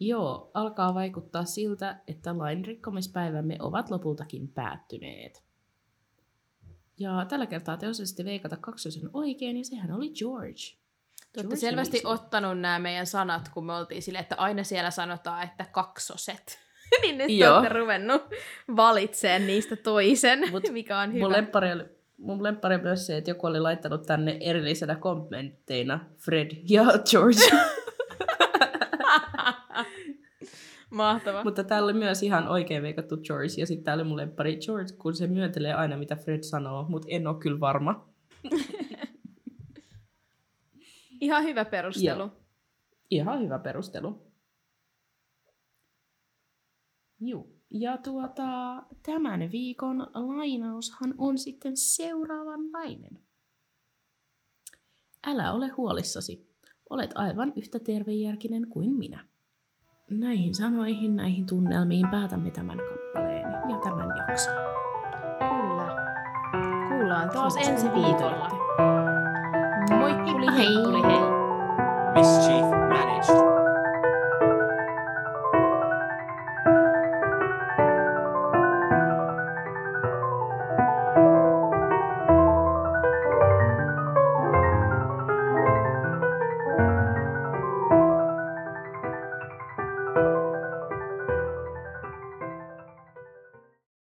Joo, alkaa vaikuttaa siltä, että lainrikkomispäivämme ovat lopultakin päättyneet. Ja tällä kertaa te osasitte veikata kaksosen oikein, ja sehän oli George. Te olette selvästi Weasley. ottanut nämä meidän sanat, kun me oltiin silleen, että aina siellä sanotaan, että kaksoset. niin nyt Joo. olette ruvennut valitseen niistä toisen, Mut mikä on hyvä. Mun lemppari, oli, mun lemppari oli myös se, että joku oli laittanut tänne erillisenä kommentteina Fred ja George. Mahtava. Mutta täällä oli myös ihan oikein veikattu George. Ja sitten täällä oli mun lemppari George, kun se myöntelee aina mitä Fred sanoo, mutta en ole kyllä varma. Ihan hyvä perustelu. Joo. Ihan hyvä perustelu. Juu. Ja tuota, tämän viikon lainaushan on sitten seuraavanlainen. Älä ole huolissasi. Olet aivan yhtä tervejärkinen kuin minä. Näihin sanoihin, näihin tunnelmiin päätämme tämän kappaleen ja tämän jakson. Kyllä. Kuullaan taas ensi viikolla. Moikkuli Hei. heikkuli